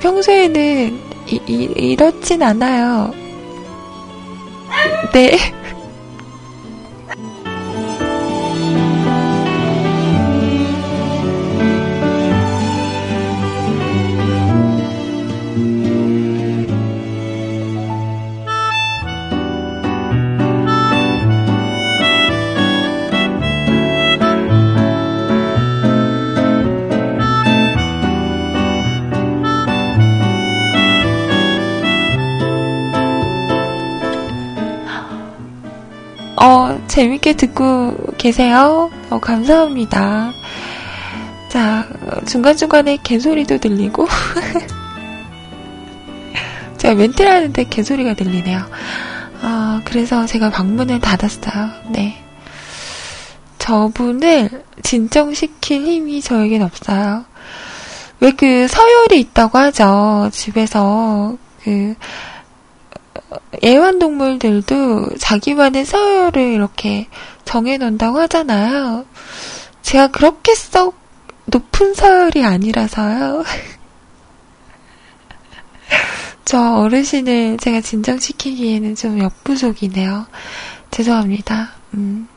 평소에는 이, 이, 이렇진 않아요. 네. 어, 재밌게 듣고 계세요? 어, 감사합니다. 자, 중간중간에 개소리도 들리고. 제가 멘트를 하는데 개소리가 들리네요. 어, 그래서 제가 방문을 닫았어요. 네. 저분을 진정시킬 힘이 저에겐 없어요. 왜 그 서열이 있다고 하죠. 집에서 그 애완동물들도 자기만의 서열을 이렇게 정해놓는다고 하잖아요. 제가 그렇게 썩 높은 서열이 아니라서요. 저 어르신을 제가 진정시키기에는 좀 역부족이네요. 죄송합니다. 음.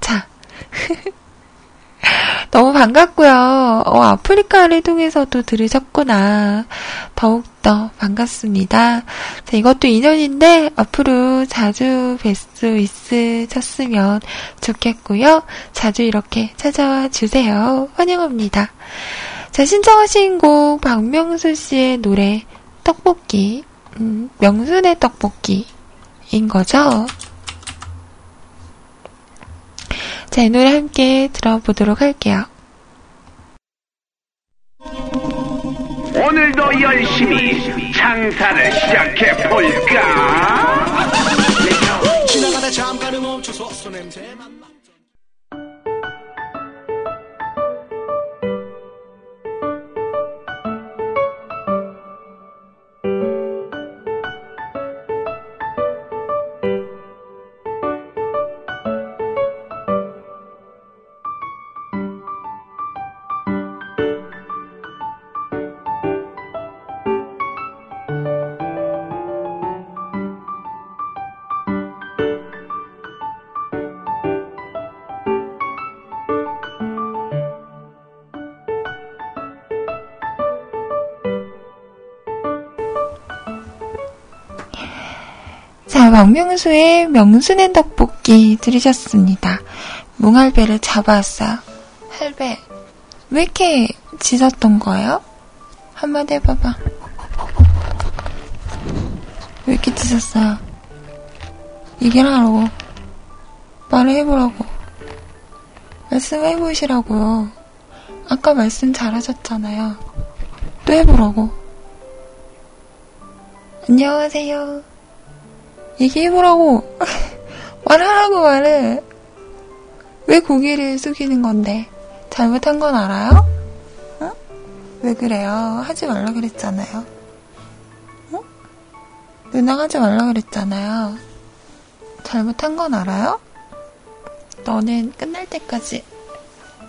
자. 너무 반갑고요. 어, 아프리카를 통해서도 들으셨구나. 더욱더 반갑습니다. 자, 이것도 인연인데 앞으로 자주 뵐 수 있으셨으면 좋겠고요. 자주 이렇게 찾아와 주세요. 환영합니다. 자, 신청하신 곡 박명수 씨의 노래 떡볶이, 음, 명순의 떡볶이인 거죠? 자, 이 노래 함께 들어보도록 할게요. 오늘도 열심히 장사를 시작해 볼까? 지나가다 잠깐은 멈춰서 손냄새만 박명수의 명순의 떡볶이 들으셨습니다. 뭉알배를 잡아왔어요. 할배, 왜 이렇게 짖었던 거예요? 한마디 해봐봐. 왜 이렇게 짖었어요? 얘기를 하라고. 말을 해보라고. 말씀해보시라고요. 아까 말씀 잘하셨잖아요. 또 해보라고. 안녕하세요. 얘기해보라고. 말하라고 말해. 왜 고개를 숙이는 건데? 잘못한 건 알아요? 어? 왜 그래요? 하지 말라 그랬잖아요. 어? 누나 하지 말라 그랬잖아요. 잘못한 건 알아요? 너는 끝날 때까지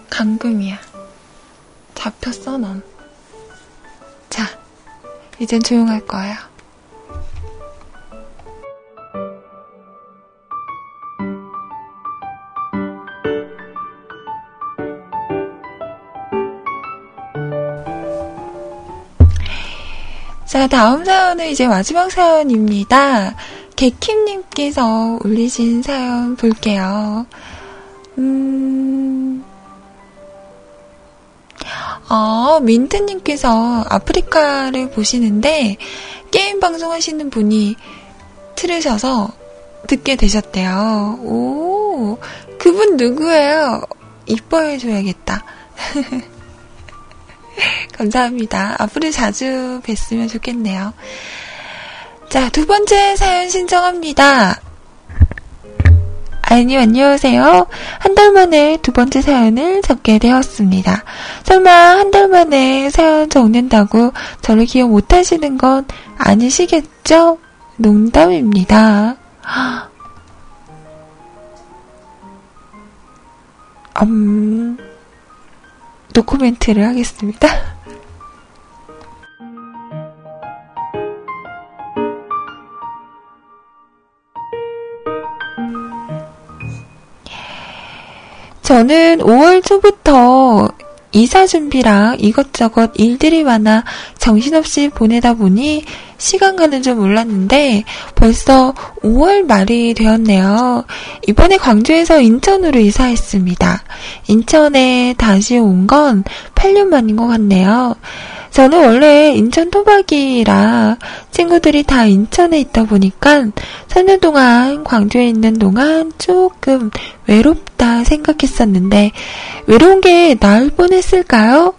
감금이야. 잡혔어, 넌. 자, 이젠 조용할 거예요. 자, 다음 사연은 이제 마지막 사연입니다. 개킴님께서 올리신 사연 볼게요. 음, 아, 민트님께서 아프리카를 보시는데, 게임 방송 하시는 분이 틀으셔서 듣게 되셨대요. 오, 그분 누구예요? 이뻐해줘야겠다. 감사합니다. 앞으로 자주 뵀으면 좋겠네요. 자, 두 번째 사연 신청합니다. 아니, 안녕하세요. 한 달 만에 두 번째 사연을 적게 되었습니다. 설마 한 달 만에 사연 적는다고 저를 기억 못 하시는 건 아니시겠죠? 농담입니다. 음, 노코멘트를 하겠습니다. 저는 5월 초부터 이사 준비랑 이것저것 일들이 많아 정신없이 보내다 보니 시간 가는 줄 몰랐는데 벌써 5월 말이 되었네요. 이번에 광주에서 인천으로 이사했습니다. 인천에 다시 온 건 8년 만인 것 같네요. 저는 원래 인천 토박이라 친구들이 다 인천에 있다 보니까 3년 동안 광주에 있는 동안 조금 외롭다 생각했었는데 외로운 게 나을 뻔했을까요?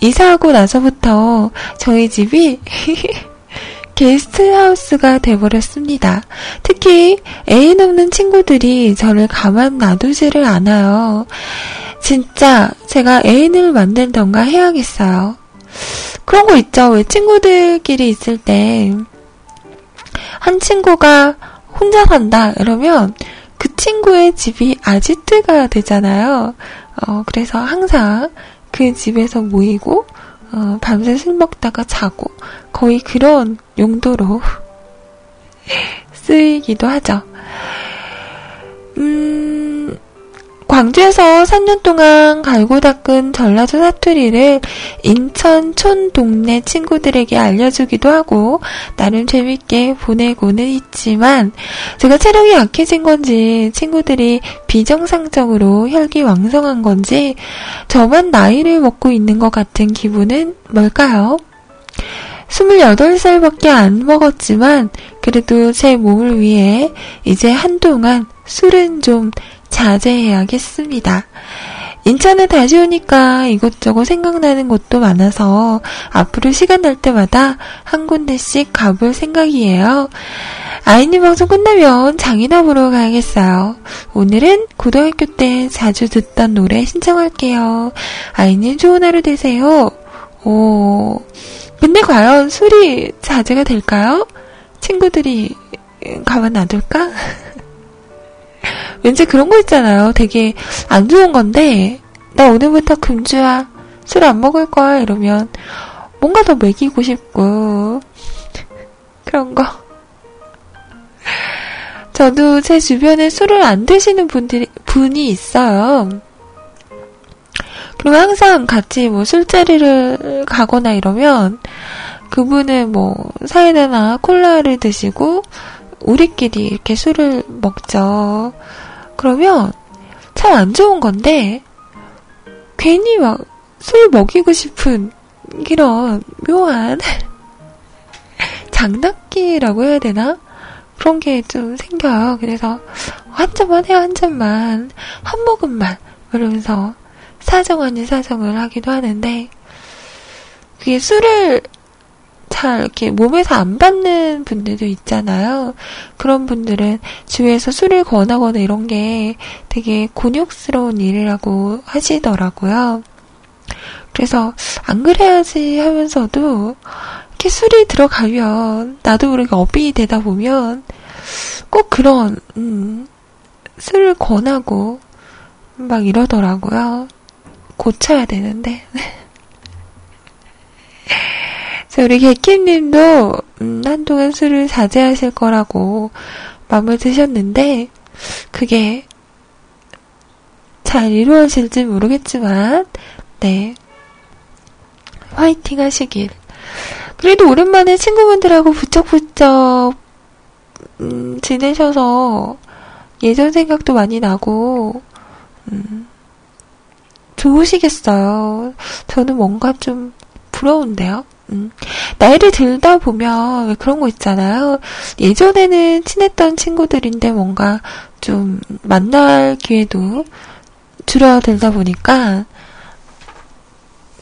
이사하고 나서부터 저희 집이 게스트하우스가 돼버렸습니다. 특히 애인 없는 친구들이 저를 가만 놔두지를 않아요. 진짜 제가 애인을 만들던가 해야겠어요. 그런 거 있죠. 왜 친구들끼리 있을 때, 한 친구가 혼자 산다, 이러면 그 친구의 집이 아지트가 되잖아요. 어, 그래서 항상 그 집에서 모이고, 어, 밤새 술 먹다가 자고, 거의 그런 용도로 쓰이기도 하죠. 음, 광주에서 3년 동안 갈고 닦은 전라도 사투리를 인천 촌 동네 친구들에게 알려주기도 하고 나름 재밌게 보내고는 있지만 제가 체력이 약해진 건지 친구들이 비정상적으로 혈기 왕성한 건지 저만 나이를 먹고 있는 것 같은 기분은 뭘까요? 28살밖에 안 먹었지만 그래도 제 몸을 위해 이제 한동안 술은 좀 자제해야겠습니다. 인천에 다시 오니까 이것저것 생각나는 곳도 많아서 앞으로 시간 날 때마다 한 군데씩 가볼 생각이에요. 아이님 방송 끝나면 장이나 보러 가야겠어요. 오늘은 고등학교 때 자주 듣던 노래 신청할게요. 아이님 좋은 하루 되세요. 오, 근데 과연 술이 자제가 될까요? 친구들이 가만 놔둘까? 왠지 그런 거 있잖아요. 되게 안 좋은 건데, 나 오늘부터 금주야. 술 안 먹을 거야. 이러면 뭔가 더 먹이고 싶고, 그런 거. 저도 제 주변에 술을 안 드시는 분들이, 분이 있어요. 그리고 항상 같이 뭐 술자리를 가거나 이러면 그분은 뭐 사이다나 콜라를 드시고 우리끼리 이렇게 술을 먹죠. 그러면 참 안 좋은 건데, 괜히 막 술 먹이고 싶은 이런 묘한 장난기라고 해야 되나? 그런 게 좀 생겨요. 그래서 한 잔만 해요, 한 잔만. 한 모금만. 이러면서 사정 아닌 사정을 하기도 하는데, 그게 술을 잘 이렇게 몸에서 안 받는 분들도 있잖아요. 그런 분들은 주위에서 술을 권하거나 이런 게 되게 곤욕스러운 일이라고 하시더라고요. 그래서 안 그래야지 하면서도 이렇게 술이 들어가면 나도 모르게 업이 되다 보면 꼭 그런 음, 술을 권하고 막 이러더라고요. 고쳐야 되는데. 우리 개킴님도 음, 한동안 술을 자제하실 거라고 마음을 드셨는데 그게 잘 이루어질지 모르겠지만 네 화이팅 하시길 그래도 오랜만에 친구분들하고 부쩍부쩍 음, 지내셔서 예전 생각도 많이 나고 음, 좋으시겠어요. 저는 뭔가 좀 부러운데요. 음, 나이를 들다 보면 왜 그런 거 있잖아요. 예전에는 친했던 친구들인데 뭔가 좀 만날 기회도 줄어들다 보니까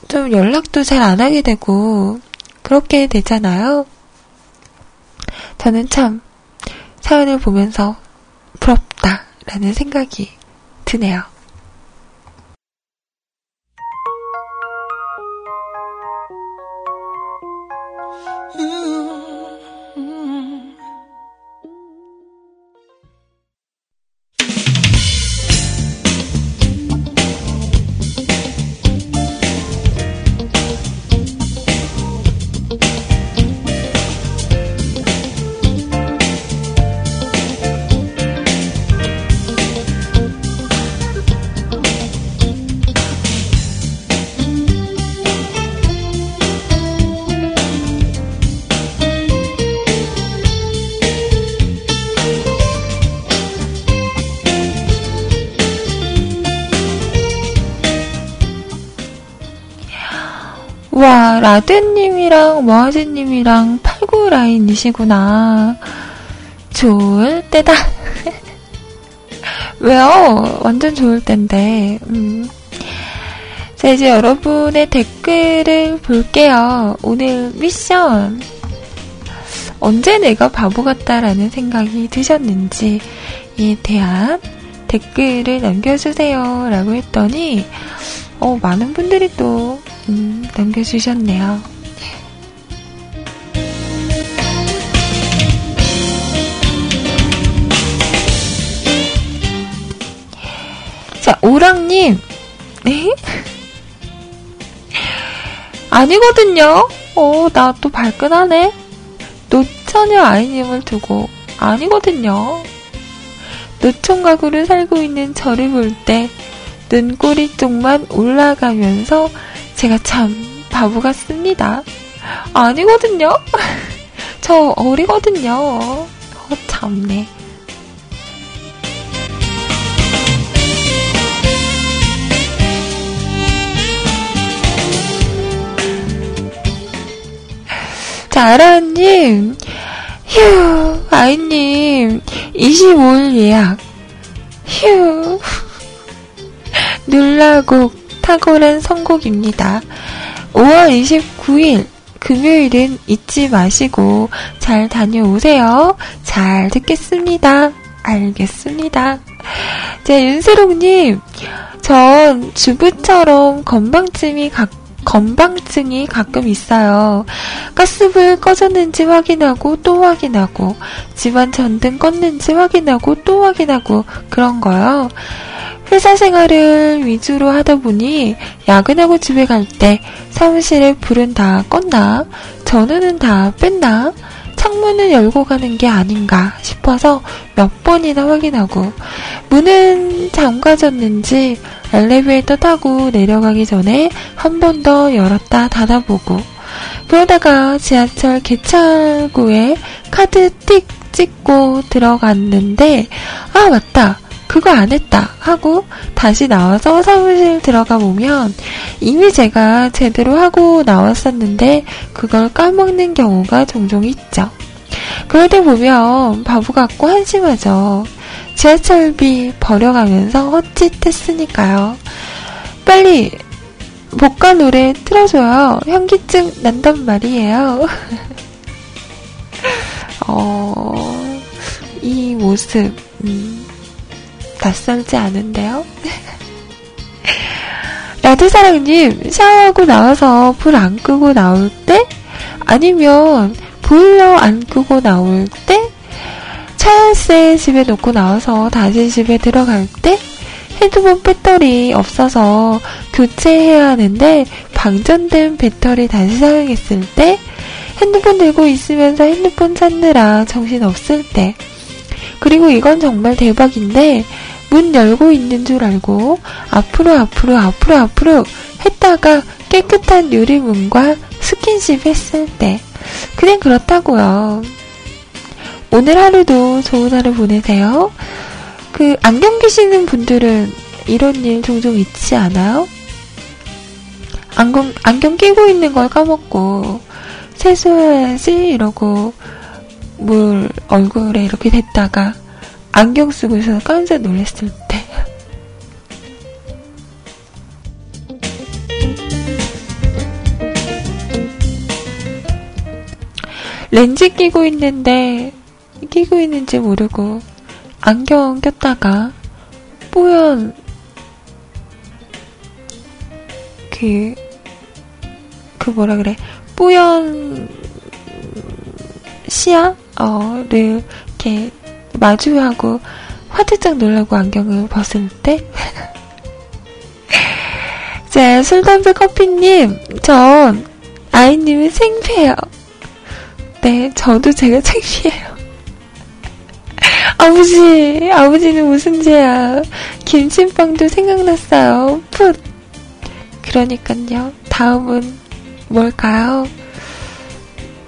좀 연락도 잘 안 하게 되고 그렇게 되잖아요. 저는 참 사연을 보면서 부럽다라는 생각이 드네요. 와, 라드님이랑 모아지님이랑 89 라인이시구나. 좋을 때다. 왜요? 완전 좋을 텐데. 음. 자, 이제 여러분의 댓글을 볼게요. 오늘 미션. 언제 내가 바보 같다라는 생각이 드셨는지에 대한 댓글을 남겨주세요. 라고 했더니, 어, 많은 분들이 또, 음, 남겨주셨네요. 자, 오랑님. 네? 아니거든요. 어, 나 또 발끈하네. 노처녀 아이님을 두고 아니거든요. 노총각으로 살고 있는 저를 볼 때 눈꼬리 쪽만 올라가면서 제가 참 바보 같습니다. 아니거든요. 저 어리거든요. 어, 참네. 자, 아라님, 휴, 아이님, 25일 예약, 휴. 눌라곡 탁월한 선곡입니다. 5월 29일 금요일은 잊지 마시고 잘 다녀오세요. 잘 듣겠습니다. 알겠습니다. 자, 윤세롱님, 전 주부처럼 건방짐이 각 건방증이 가끔 있어요. 가스불 꺼졌는지 확인하고 또 확인하고 집안 전등 껐는지 확인하고 또 확인하고 그런 거요. 회사 생활을 위주로 하다 보니 야근하고 집에 갈 때 사무실에 불은 다 껐나? 전원은 다 뺐나? 창문을 열고 가는 게 아닌가 싶어서 몇 번이나 확인하고 문은 잠가졌는지 엘리베이터 타고 내려가기 전에 한 번 더 열었다 닫아보고 그러다가 지하철 개찰구에 카드 띡 찍고 들어갔는데 아 맞다 그거 안 했다 하고 다시 나와서 사무실 들어가 보면 이미 제가 제대로 하고 나왔었는데 그걸 까먹는 경우가 종종 있죠. 때 보면 바보 같고 한심하죠. 지하철비 버려가면서 헛짓했으니까요. 빨리 복가 노래 틀어줘요. 현기증 난단 말이에요. 어, 이 모습, 음, 낯설지 않은데요? 라드사랑님, 샤워하고 나와서 불 안 끄고 나올 때? 아니면 보일러 안 끄고 나올 때? 차열쇠 집에 놓고 나와서 다시 집에 들어갈 때? 핸드폰 배터리 없어서 교체해야 하는데 방전된 배터리 다시 사용했을 때? 핸드폰 들고 있으면서 핸드폰 찾느라 정신 없을 때? 그리고 이건 정말 대박인데 문 열고 있는 줄 알고 앞으로 앞으로 앞으로 앞으로 했다가 깨끗한 유리문과 스킨십 했을 때 그냥 그렇다고요. 오늘 하루도 좋은 하루 보내세요. 그 안경 끼시는 분들은 이런 일 종종 있지 않아요? 안경 안경 끼고 있는 걸 까먹고 세수해야지 이러고 물 얼굴에 이렇게 댔다가 안경 쓰고 있어서 깜짝 놀랐을 때. 렌즈 끼고 있는데, 끼고 있는지 모르고, 안경 꼈다가, 뽀얀, 그, 그 뭐라 그래, 뽀얀, 시야? 어, 를, 이렇게, 마주하고 화들짝 놀라고 안경을 벗을 때? 자, 술, 담배, 커피님, 전 아이님이 생피해요. 네, 저도 제가 창피해요. 아버지, 아버지는 무슨 죄야. 김치빵도 생각났어요. 풋. 그러니까요. 다음은 뭘까요?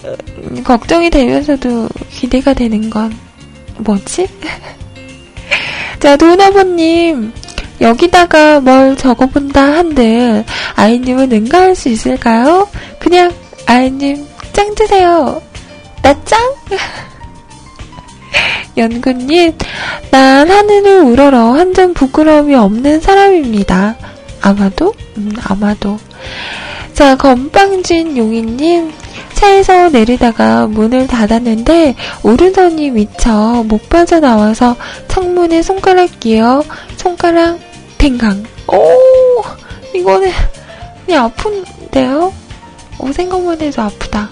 음, 걱정이 되면서도 기대가 되는 건 뭐지? 자, 도나버님, 여기다가 뭘 적어본다 한들 아이님은 응가할 수 있을까요? 그냥 아이님 짱 드세요. 나 짱! 연구님, 난 하늘을 우러러 한 점 부끄러움이 없는 사람입니다. 아마도? 음, 아마도. 자, 건빵진 용이님, 차에서 내리다가 문을 닫았는데 오른손이 미쳐 못 빠져나와서 창문에 손가락 끼어 손가락 탱강. 오, 이거는 그냥 아픈데요? 오, 생각만 해도 아프다.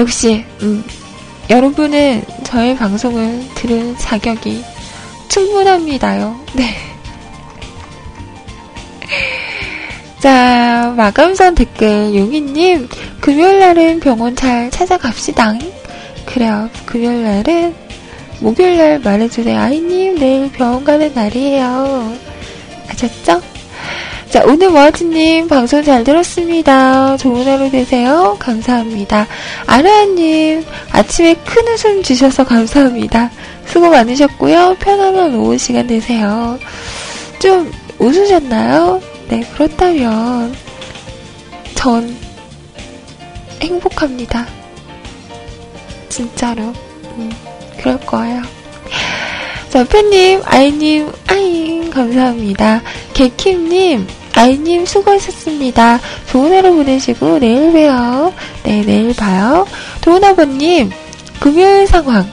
역시 음, 여러분은 저의 방송을 들을 자격이 충분합니다요. 네. 자, 마감선 댓글 용희님 금요일날은 병원 잘 찾아갑시다. 그래요. 금요일날은 목요일날 말해주세요. 아이님 내일 병원 가는 날이에요. 아셨죠? 자, 오늘 모아지님 방송 잘 들었습니다. 좋은 하루 되세요. 감사합니다. 아라님, 아침에 큰 웃음 주셔서 감사합니다. 수고 많으셨고요. 편안한 오후 시간 되세요. 좀 웃으셨나요? 네, 그렇다면, 전 행복합니다. 진짜로. 음, 그럴 거예요. 자, 팬님, 아이님, 아잉, 감사합니다. 개킴님, 아이님 수고하셨습니다. 좋은 하루 보내시고 내일 봬요. 네, 내일 봐요. 도훈 아버님, 금요일 상황.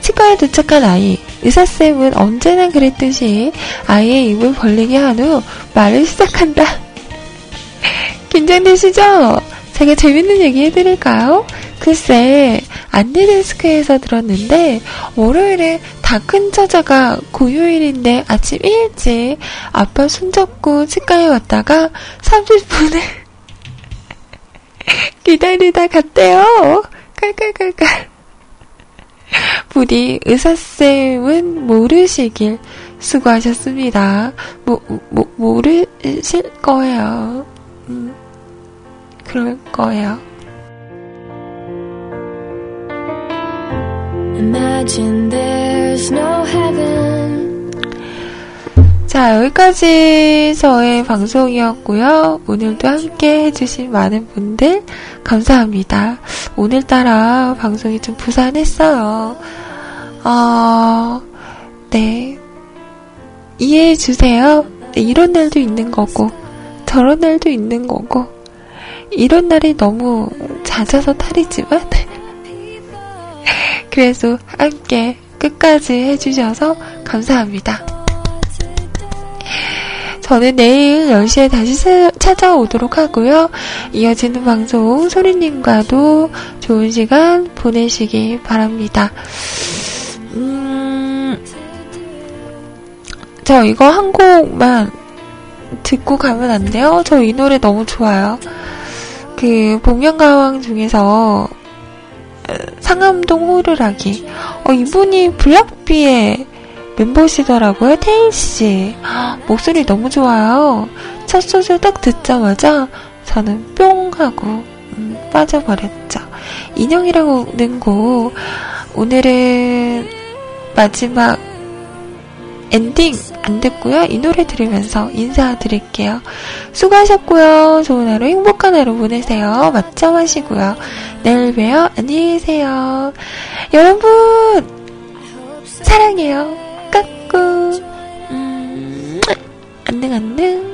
치과에 도착한 아이. 의사쌤은 언제나 그랬듯이 아이의 입을 벌리게 한 후 말을 시작한다. 긴장되시죠? 제가 재밌는 얘기 해드릴까요? 글쎄, 안내데스크에서 들었는데, 월요일에 다큰 처자가 고요일인데 아침 일찍 아빠 손잡고 치과에 왔다가 30분을 기다리다 갔대요. 깔깔깔깔. 부디 의사쌤은 모르시길 수고하셨습니다. 모, 모, 모르실 거예요. 음, 그럴 거예요. 자, 여기까지 저의 방송이었고요. 오늘도 함께 해주신 많은 분들 감사합니다. 오늘따라 방송이 좀 부산했어요. 어, 네. 이해해주세요. 네, 이런 날도 있는 거고, 저런 날도 있는 거고, 이런 날이 너무 잦아서 탈이지만, 그래서 함께 끝까지 해주셔서 감사합니다. 저는 내일 10시에 다시 찾아오도록 하고요. 이어지는 방송 소리님과도 좋은 시간 보내시기 바랍니다. 음, 저 이거 한 곡만 듣고 가면 안 돼요? 저 이 노래 너무 좋아요. 그 복면가왕 중에서 상암동 호루라기. 어, 이분이 블락비의 멤버시더라고요. 테일씨. 목소리 너무 좋아요. 첫 소절 딱 듣자마자 저는 뿅 하고 음, 빠져버렸죠. 인형이라고는 곡 오늘은 마지막 엔딩 안 듣고요. 이 노래 들으면서 인사드릴게요. 수고하셨고요. 좋은 하루, 행복한 하루 보내세요. 맛점 하시고요. 내일 봬요. 안녕히 계세요. 여러분, 사랑해요. 까꿍. 음, 안녕, 안녕.